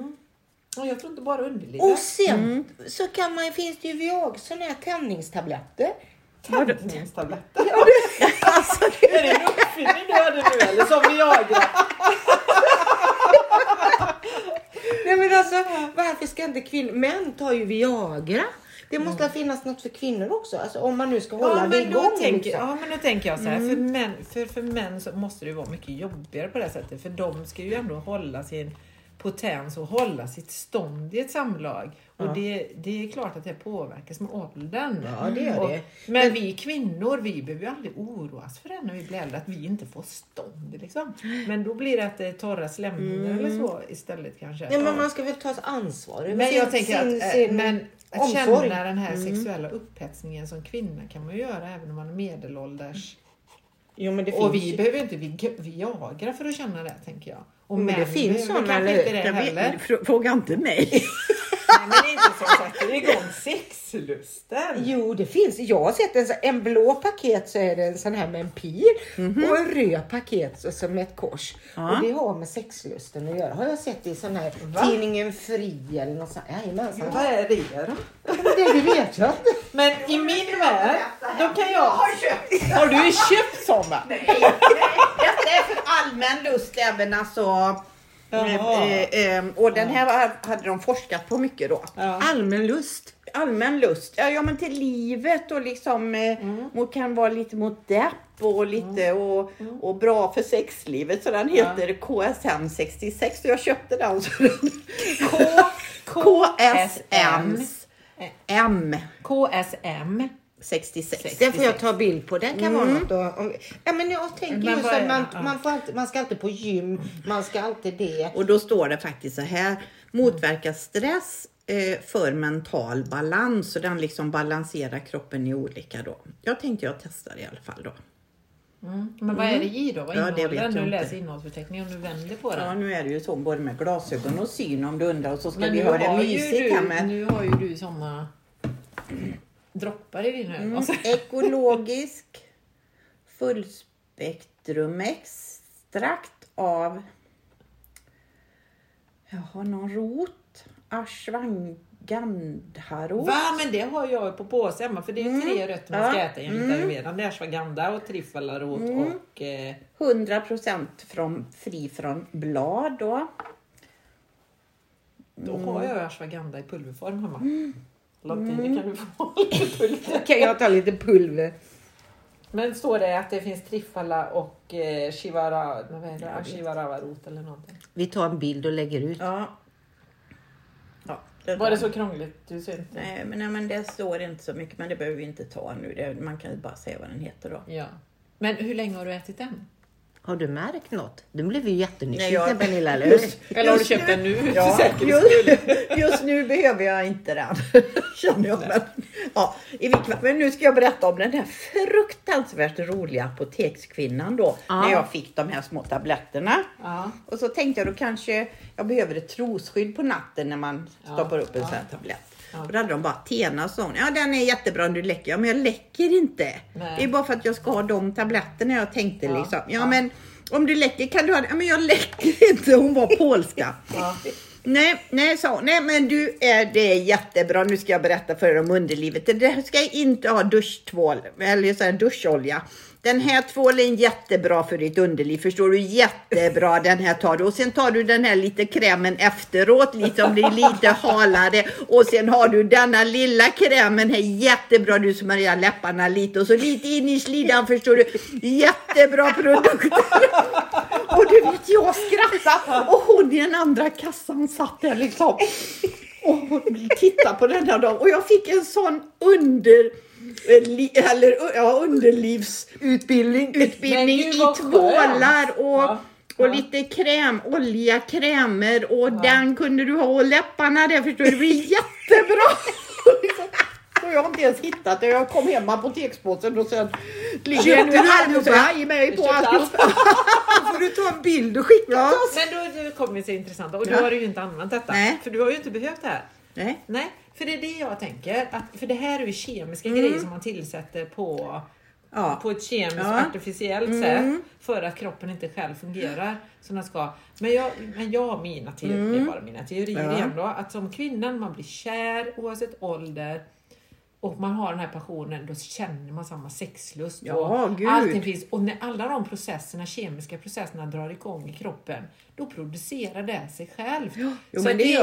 jag tror inte bara underlivet. Och sen så kan man, finns det ju Viagra, sådana här tändningstabletter. Tändningstabletter. Är det en uppfinning du hade nu eller som Viagra? Nej men alltså varför ska inte kvinnor, män tar ju Viagra. Det måste mm. finnas något för kvinnor också, alltså, om man nu ska hålla Ja det igång. tänker, liksom. ja men då tänker jag så här, för, män, för, för män så måste det ju vara mycket jobbigare på det här sättet. För de ska ju ändå hålla sin potens och hålla sitt stånd i ett samlag. Och det, det är klart att det påverkas med åldern. Ja, det gör och, det. Men vi kvinnor, vi behöver ju aldrig oroas för det när vi blir äldre, att vi inte får stånd. Liksom. Men då blir det att det är torra slemhinnor eller så istället kanske. Nej, men man ska väl ta ansvar över Men sin, jag tänker sin, att, sin eh, men att omsorg. känna den här sexuella upphetsningen som kvinna kan man ju göra även om man är medelålders. Jo, men det Och vi ju- behöver inte vi- Viagra för att känna det tänker jag. Och Men det män finns behöver såna, kanske eller inte det Jag vet- heller. fr- Fråga inte mig. Nej, men inte som sätter igång sexlusten. Jo, det finns. Jag har sett en, så- en blå paket så är det en sån här med en pil och en röd paket så, som ett kors. Ja. Och det har med sexlusten att göra. Har jag sett i sån här Va? tidningen Fri eller något sånt. Jajamensan. Vad är det då? Men Det, det vet jag inte. Men i min värld, då kan jag... Har du köpt sådana? Är för allmän lust även alltså. Eh, eh, och den här hade de forskat på mycket då. Ja. Allmän lust. Allmän lust. Ja, ja men till livet och liksom eh, mot, kan vara lite mot depp och lite och, och bra för sexlivet. Så den heter KSM 66. Så jag köpte den. Så den K, KSM M KSM. 66. Den får jag ta bild på. Den kan vara något att, om, Ja men jag tänker Men just att man? Ja. man, får alltid, man ska alltid på gym, man ska alltid det. Och då står det faktiskt så här. Motverka stress eh, för mental balans. Så den liksom balanserar kroppen i olika då. Jag tänkte jag testar i alla fall då. Men vad är det i då? Vad Ja, det vet den? Du läser innehållsförteckningen om du vänder på Ja, den. nu är det ju så både med glasögon och syn om du undrar. Och så ska Men vi ha det mysigt här med nu har ju du såna droppar i dina ögon. Alltså, ekologisk fullspektrumextrakt av jag har någon rot. Ashwagandha-rot. Va? Men det har jag ju på påse hemma för det är ju tre rötter man ska Ja. äta enligt ayurvedan. Det är ashwagandha och triffalarot och eh, 100% från, fri från blad då. Då har jag ashwagandha i pulverform hemma. Mm. Lantini kan du få lite pulver. Kan jag ta lite pulver? Men står det att det finns triffala och eh, shivara, det? shivarava-rot eller någonting? Vi tar en bild och lägger ut. Ja. ja det Var det så krångligt? Du ser inte? Nej men, nej, men det står inte så mycket, men det behöver vi inte ta nu. Det, man kan ju bara säga vad den heter då. Ja. Men hur länge har du ätit den? Har du märkt något? Du blev ju jättenyfiken jag- Pernilla, eller hur? Eller har du köpt nu- den nu Ja, just, just nu behöver jag inte den. Känner jag. Men, ja, i vilket fall- men nu ska jag berätta om den här fruktansvärt roliga apotekskvinnan då. Ja. När jag fick de här små tabletterna. Ja. Och så tänkte jag då kanske jag behöver ett trosskydd på natten när man stoppar upp en sån här tablett. Ja. Och då hade de bara Tena och sån. Ja den är jättebra om du läcker. Ja men jag läcker inte. Nej. Det är bara för att jag ska ha de tabletterna jag tänkte Ja, liksom. Ja, ja. men om du läcker kan du ha. Ja men jag läcker inte. Hon var polska. Ja. Nej, nej, sa hon. Nej, men du, är det är jättebra. Nu ska jag berätta för er om underlivet. Det ska inte ha duschtvål eller så här duscholja. Den här tvålen är jättebra för ditt underliv, förstår du? Jättebra, den här tar du. Och sen tar du den här lite krämen efteråt, liksom blir lite halare. Och sen har du denna lilla krämen här, jättebra. Du smörjer läpparna lite och så lite in i slidan, förstår du? Jättebra produkter. Och du vet, jag skrattade och hon i den andra kassan satt där liksom och hon tittade på den här dagen. Och jag fick en sån under eh, eller ja, underlivsutbildning utbildning i tvålar och, Ja, och ja. lite kräm, olja, krämer och den kunde du ha. Och läpparna där förstår du, det blir jättebra. Och jag har inte ens hittat det. Jag kom hem med apotekspåsen och sen ligger du och så allihopa? jag mig på alltihop. Då får du ta en bild och skicka Ja. till oss. Men då, då kommer det så intressant. Och då Ja. har du ju inte använt detta. Nej. För du har ju inte behövt det här. Nej. Nej, för det är det jag tänker. Att, för det här är ju kemiska Mm. grejer som man tillsätter på, Ja. på ett kemiskt Ja. Mm. artificiellt sätt. För att kroppen inte själv fungerar som den ska. Men jag, men jag har mina teorier, det är bara mina teorier Mm. Ja. igen då. Att som kvinnan, man blir kär oavsett ålder. Och man har den här passionen, då känner man samma sexlust. Ja, och allting finns. Och när alla de processerna, kemiska processerna drar igång i kroppen, då producerar det sig själv. jo, Så det det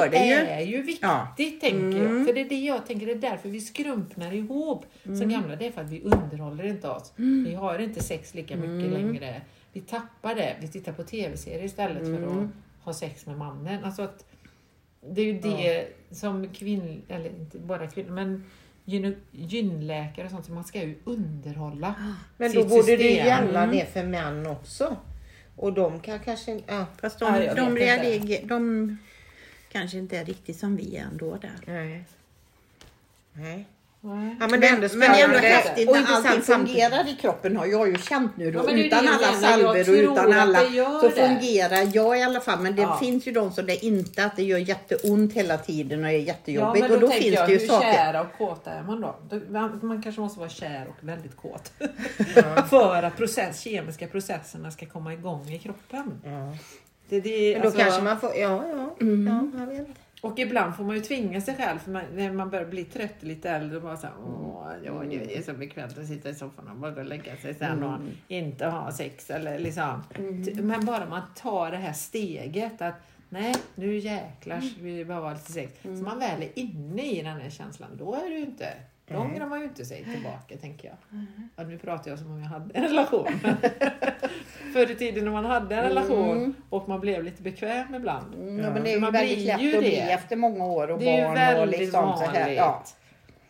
är ju viktigt, Ja. Mm. tänker jag. För det är det jag tänker, det är därför vi skrumpnar ihop Mm. som gamla. Det är för att vi underhåller inte oss. Vi har inte sex lika mycket Mm. längre. Vi tappar det. Vi tittar på tv-serier istället för Mm. att ha sex med mannen. Alltså att det är ju det som kvinnor, eller inte bara kvinnor, men gyn- gynläkare och sånt, så man ska ju underhålla Men då sitt borde det system. gälla det för män också. Och de kan kanske... Ja, Fast Ja, de, jag de, reagerar, de kanske inte är riktigt som vi är ändå där. nej. Nej. Nej. Ja, men det är ändå Men det är ändå häftigt och när allting fungerar i kroppen har jag ju känt nu då. Ja, men utan alla salver och utan alla så det. fungerar jag i alla fall. Men det Ja. finns ju de som det inte att det gör jätteont hela tiden och är Ja, jättejobbigt. men då, och då finns jag, det ju hur saker. kära och kåta är man då? Man, kanske måste vara kär och väldigt kåt. för att process, kemiska processerna ska komma igång i kroppen. Ja. Det, det, Men då alltså- kanske man får... Ja, ja. ja jag vet inte. Och ibland får man ju tvinga sig själv för man, när man börjar bli 30 lite äldre och bara såhär, åh, ja, det är så bekvämt att sitta i soffan och bara gå och lägga sig sen och inte ha sex eller liksom. T- Men bara man tar det här steget att nej, nu jäklar ska vi bara ha lite sex. Så man väl är inne i den här känslan, då är det ju inte då ångrar man ju inte sig tillbaka, tänker jag. Ja, nu pratar jag som om jag hade en relation. Förr i tiden när man hade en relation och man blev lite bekväm ibland. Mm, ja, men det är ju Man väldigt blir lätt ju att bli det. efter många år och Det är ju barn och väldigt liksom så här. vanligt. Ja.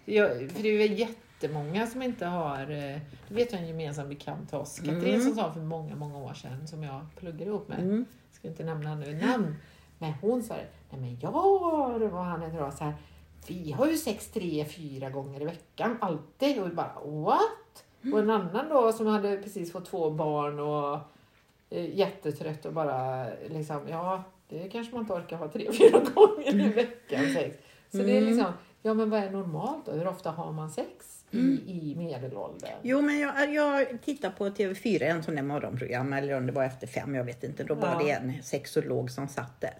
Ja, för det är ju jättemånga som inte har... eh, Det vet jag en gemensam bekant till oss, Katrin, Mm. som sa för många, många år sedan, som jag pluggade ihop med. Mm. Ska inte nämna henne vid namn. Men hon sa det, nej men jag, var han heter då, så här, vi har ju sex tre, fyra gånger i veckan, alltid. Och vi bara, what? Och en annan då som hade precis fått två barn och eh, jättetrött och bara liksom, ja, det kanske man inte orkar ha tre, fyra gånger i veckan sex. Så det är liksom, ja men vad är normalt då? Hur ofta har man sex i, i medelåldern? Jo, men jag, jag tittar på TV4, en sån där morgonprogram, eller om det var efter fem, jag vet inte. Då var Ja. det en sexolog som satt där.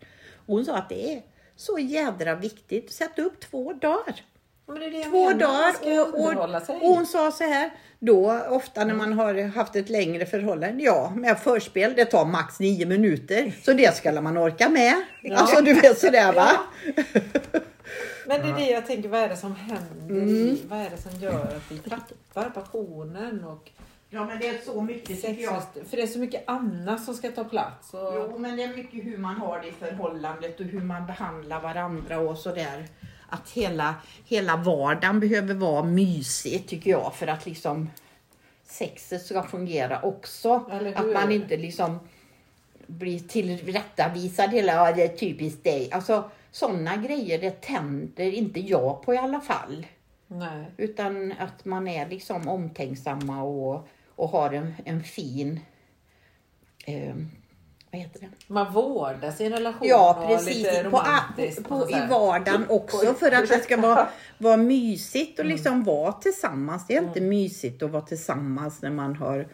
Och hon sa att det är så jädra viktigt att sätta upp två dagar. Det det två menar, dagar. Och, och, hon sa så här, då ofta när man har haft ett längre förhållande, ja med förspel, det tar max nio minuter. Så det ska man orka med. Alltså du vet sådär va? Men det är det jag tänker, vad är det som händer? Mm. Vad är det som gör att vi tappar passionen och Ja men det är så mycket sexlust? För det är så mycket annat som ska ta plats. Och... Jo, men det är mycket hur man har det i förhållandet och hur man behandlar varandra och sådär. Att hela, hela vardagen behöver vara mysig tycker jag för att liksom sexet ska fungera också. Att man inte liksom blir tillrättavisad hela, ja det är typiskt dig. Alltså sådana grejer det tänder inte jag på i alla fall. Nej. Utan att man är liksom omtänksamma och, och har en, en fin, eh, vad heter det? Man vårdar sin relation Ja precis, på, på, i så vardagen också för att det ska vara, vara mysigt och liksom vara tillsammans. Det är inte mysigt att vara tillsammans när man har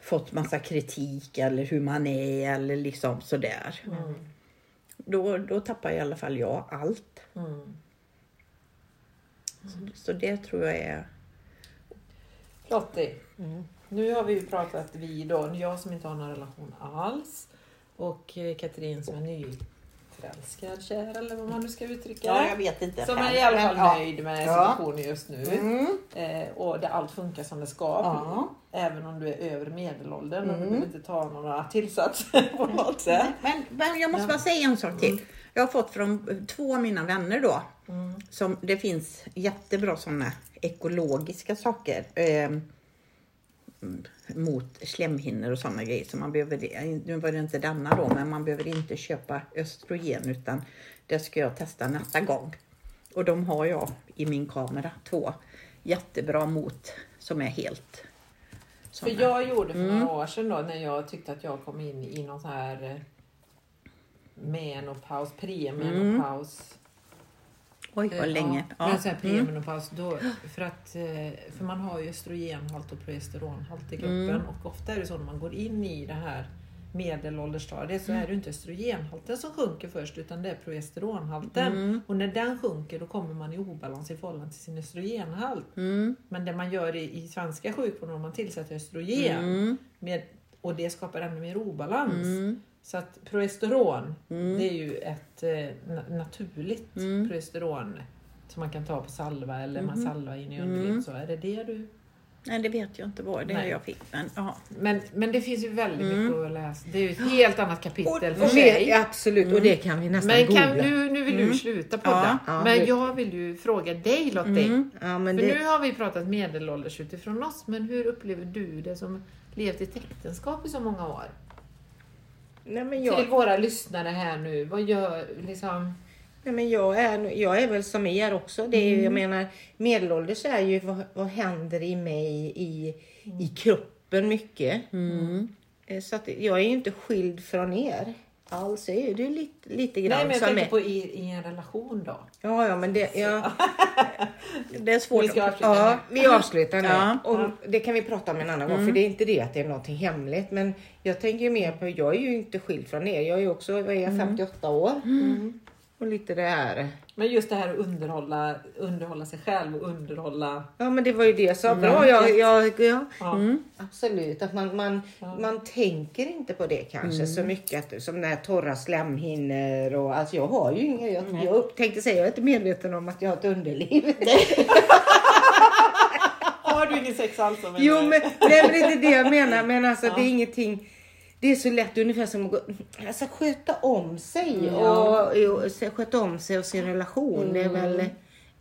fått massa kritik eller hur man är eller liksom sådär. Då, då tappar i alla fall jag allt. Mm. Så det tror jag är... Lottie, Mm. nu har vi ju pratat vi då, jag som inte har någon relation alls och eh, Katrin som är nyförälskad, kär eller vad man nu ska uttrycka Ja, jag vet inte. Som är i alla fall Men, nöjd med Ja. situationen just nu. Mm. Eh, och där allt funkar som det ska. Ja. Även om du är över medelåldern och du Mm. behöver inte ta några tillsatser på något sätt. Men, men jag måste bara säga en sak till. Jag har fått från två av mina vänner då. Mm. Som, det finns jättebra sådana ekologiska saker. Eh, mot slemhinnor och sådana grejer. Så man behöver, nu var det inte denna då, men man behöver inte köpa östrogen utan det ska jag testa nästa gång. Och de har jag i min kamera, två jättebra mot som är helt För såna. jag gjorde för Mm. några år sedan då när jag tyckte att jag kom in i någon sån här eh, menopaus, premenopaus. Oj vad länge. Ja, men så här Mm. premenopaus. Då, för, att, eh, för man har ju östrogenhalt och progesteronhalt i kroppen Mm. och ofta är det så när man går in i det här medelåldersstadiet så är det inte östrogenhalten som sjunker först utan det är progesteronhalten. Mm. Och när den sjunker då kommer man i obalans i förhållande till sin östrogenhalt. Mm. Men det man gör i, i svenska sjukvården man tillsätter östrogen Mm. med, och det skapar ännu mer obalans. Mm. Så att progesteron, Mm. det är ju ett eh, na- naturligt Mm. progesteron som man kan ta på salva eller man Mhm. salva in i Mm. underlivet. Så är det det du... Nej, det vet jag inte vad det är Nej. jag fick. Men. Men, men det finns ju väldigt Mm. mycket att läsa. Det är ju ett helt annat kapitel för Och sig. det, absolut, och det kan vi nästan Men googla. kan, nu, nu vill du Mm. sluta podda. Ja. Ja, men det- jag vill ju fråga dig Lottie. Mm. ja, men För det, nu har vi pratat medelålders utifrån oss. Men hur upplever du det som levt i ett äktenskap i så många år? Nej, men Till jag, våra lyssnare här nu. Vad gör liksom... nej, men jag, är, jag är väl som er också. Det är, Mm. Jag menar, medelålders är ju vad, vad händer i mig i, i kroppen mycket. Mm. Eh, Så att jag är ju inte skild från er alls. Jag är ju lite, lite grann Nej men jag tänker är. på i, i en relation då. Ja, ja, men det... Ja, Det är svårt. Vi ska att- avsluta ja, vi avslutar nu. Ja. Och det kan vi prata om en annan gång, för det är inte det att det är någonting hemligt. Men jag tänker mer på, jag är ju inte skild från er. Jag är ju också, vad är jag, 58 år. Och lite det här. Men just det här att underhålla, underhålla sig själv och underhålla... Ja men det var ju det jag sa. Mm. Bra, jag, jag, ja, Ja. absolut. Att man, man, man tänker inte på det kanske så mycket. Att, som den här torra slemhinnor och alltså jag har ju inga. Jag, jag upp- tänkte säga, jag är inte medveten om att jag har ett underliv. Har du ingen sex alls? Jo men, nej, men det är inte det jag menar. Men alltså det är ingenting. Det är så lätt ungefär som att gå, alltså, sköta om sig och, och, så- sköta om sig och sin relation. Det är väl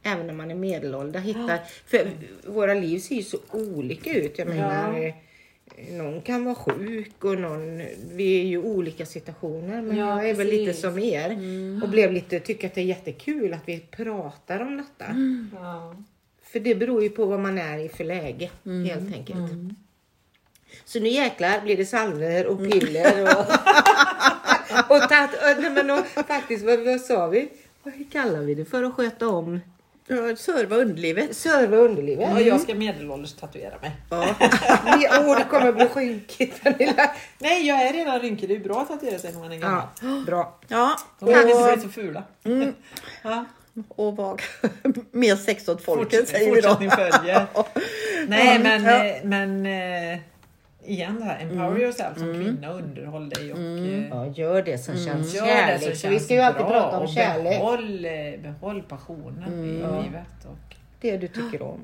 även när man är medelålder. Hitta, för våra liv ser ju så olika ut. Jag menar, eh, någon kan vara sjuk och någon, vi är ju olika situationer. Men Ja, jag är väl lite precis. som er och blev lite, tycker att det är jättekul att vi pratar om detta. Ja. För det beror ju på vad man är i för läge helt enkelt. Så nu jäklar blir det salver och piller och, och, tat, och, nej, men och faktiskt vad, vad sa vi? Vad kallar vi det för att sköta om? Ja, serva underlivet. Serva underlivet? Och jag ska medelålders tatuera mig. Ja. Åh, det kommer bli skinkigt Pernilla. Nej, jag är redan rynkig. Det är bra att tatuera sig när man är gammal. Ja, bra. Ja, Då kan vi inte Och- bli så fula. mm. Ja. och vara mer sex åt folket säger vi då. fortsättning följer. Nej Ja, men, ja. eh, men eh, igen det här, empower yourself som kvinna, underhåll dig och eh, Ja, gör det som känns gör kärlek. det som Så vi känns ska ju alltid bra prata om och kärlek. Behåll, eh, behåll passionen i Ja. livet. Och Det du tycker om.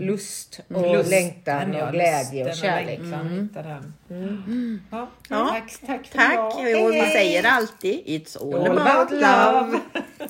Lust och lusten, längtan och glädje och kärlek. längtan, hitta den. Ja, Ja. Tack, tack Tack! Och vi säger alltid It's all, All about about love. love.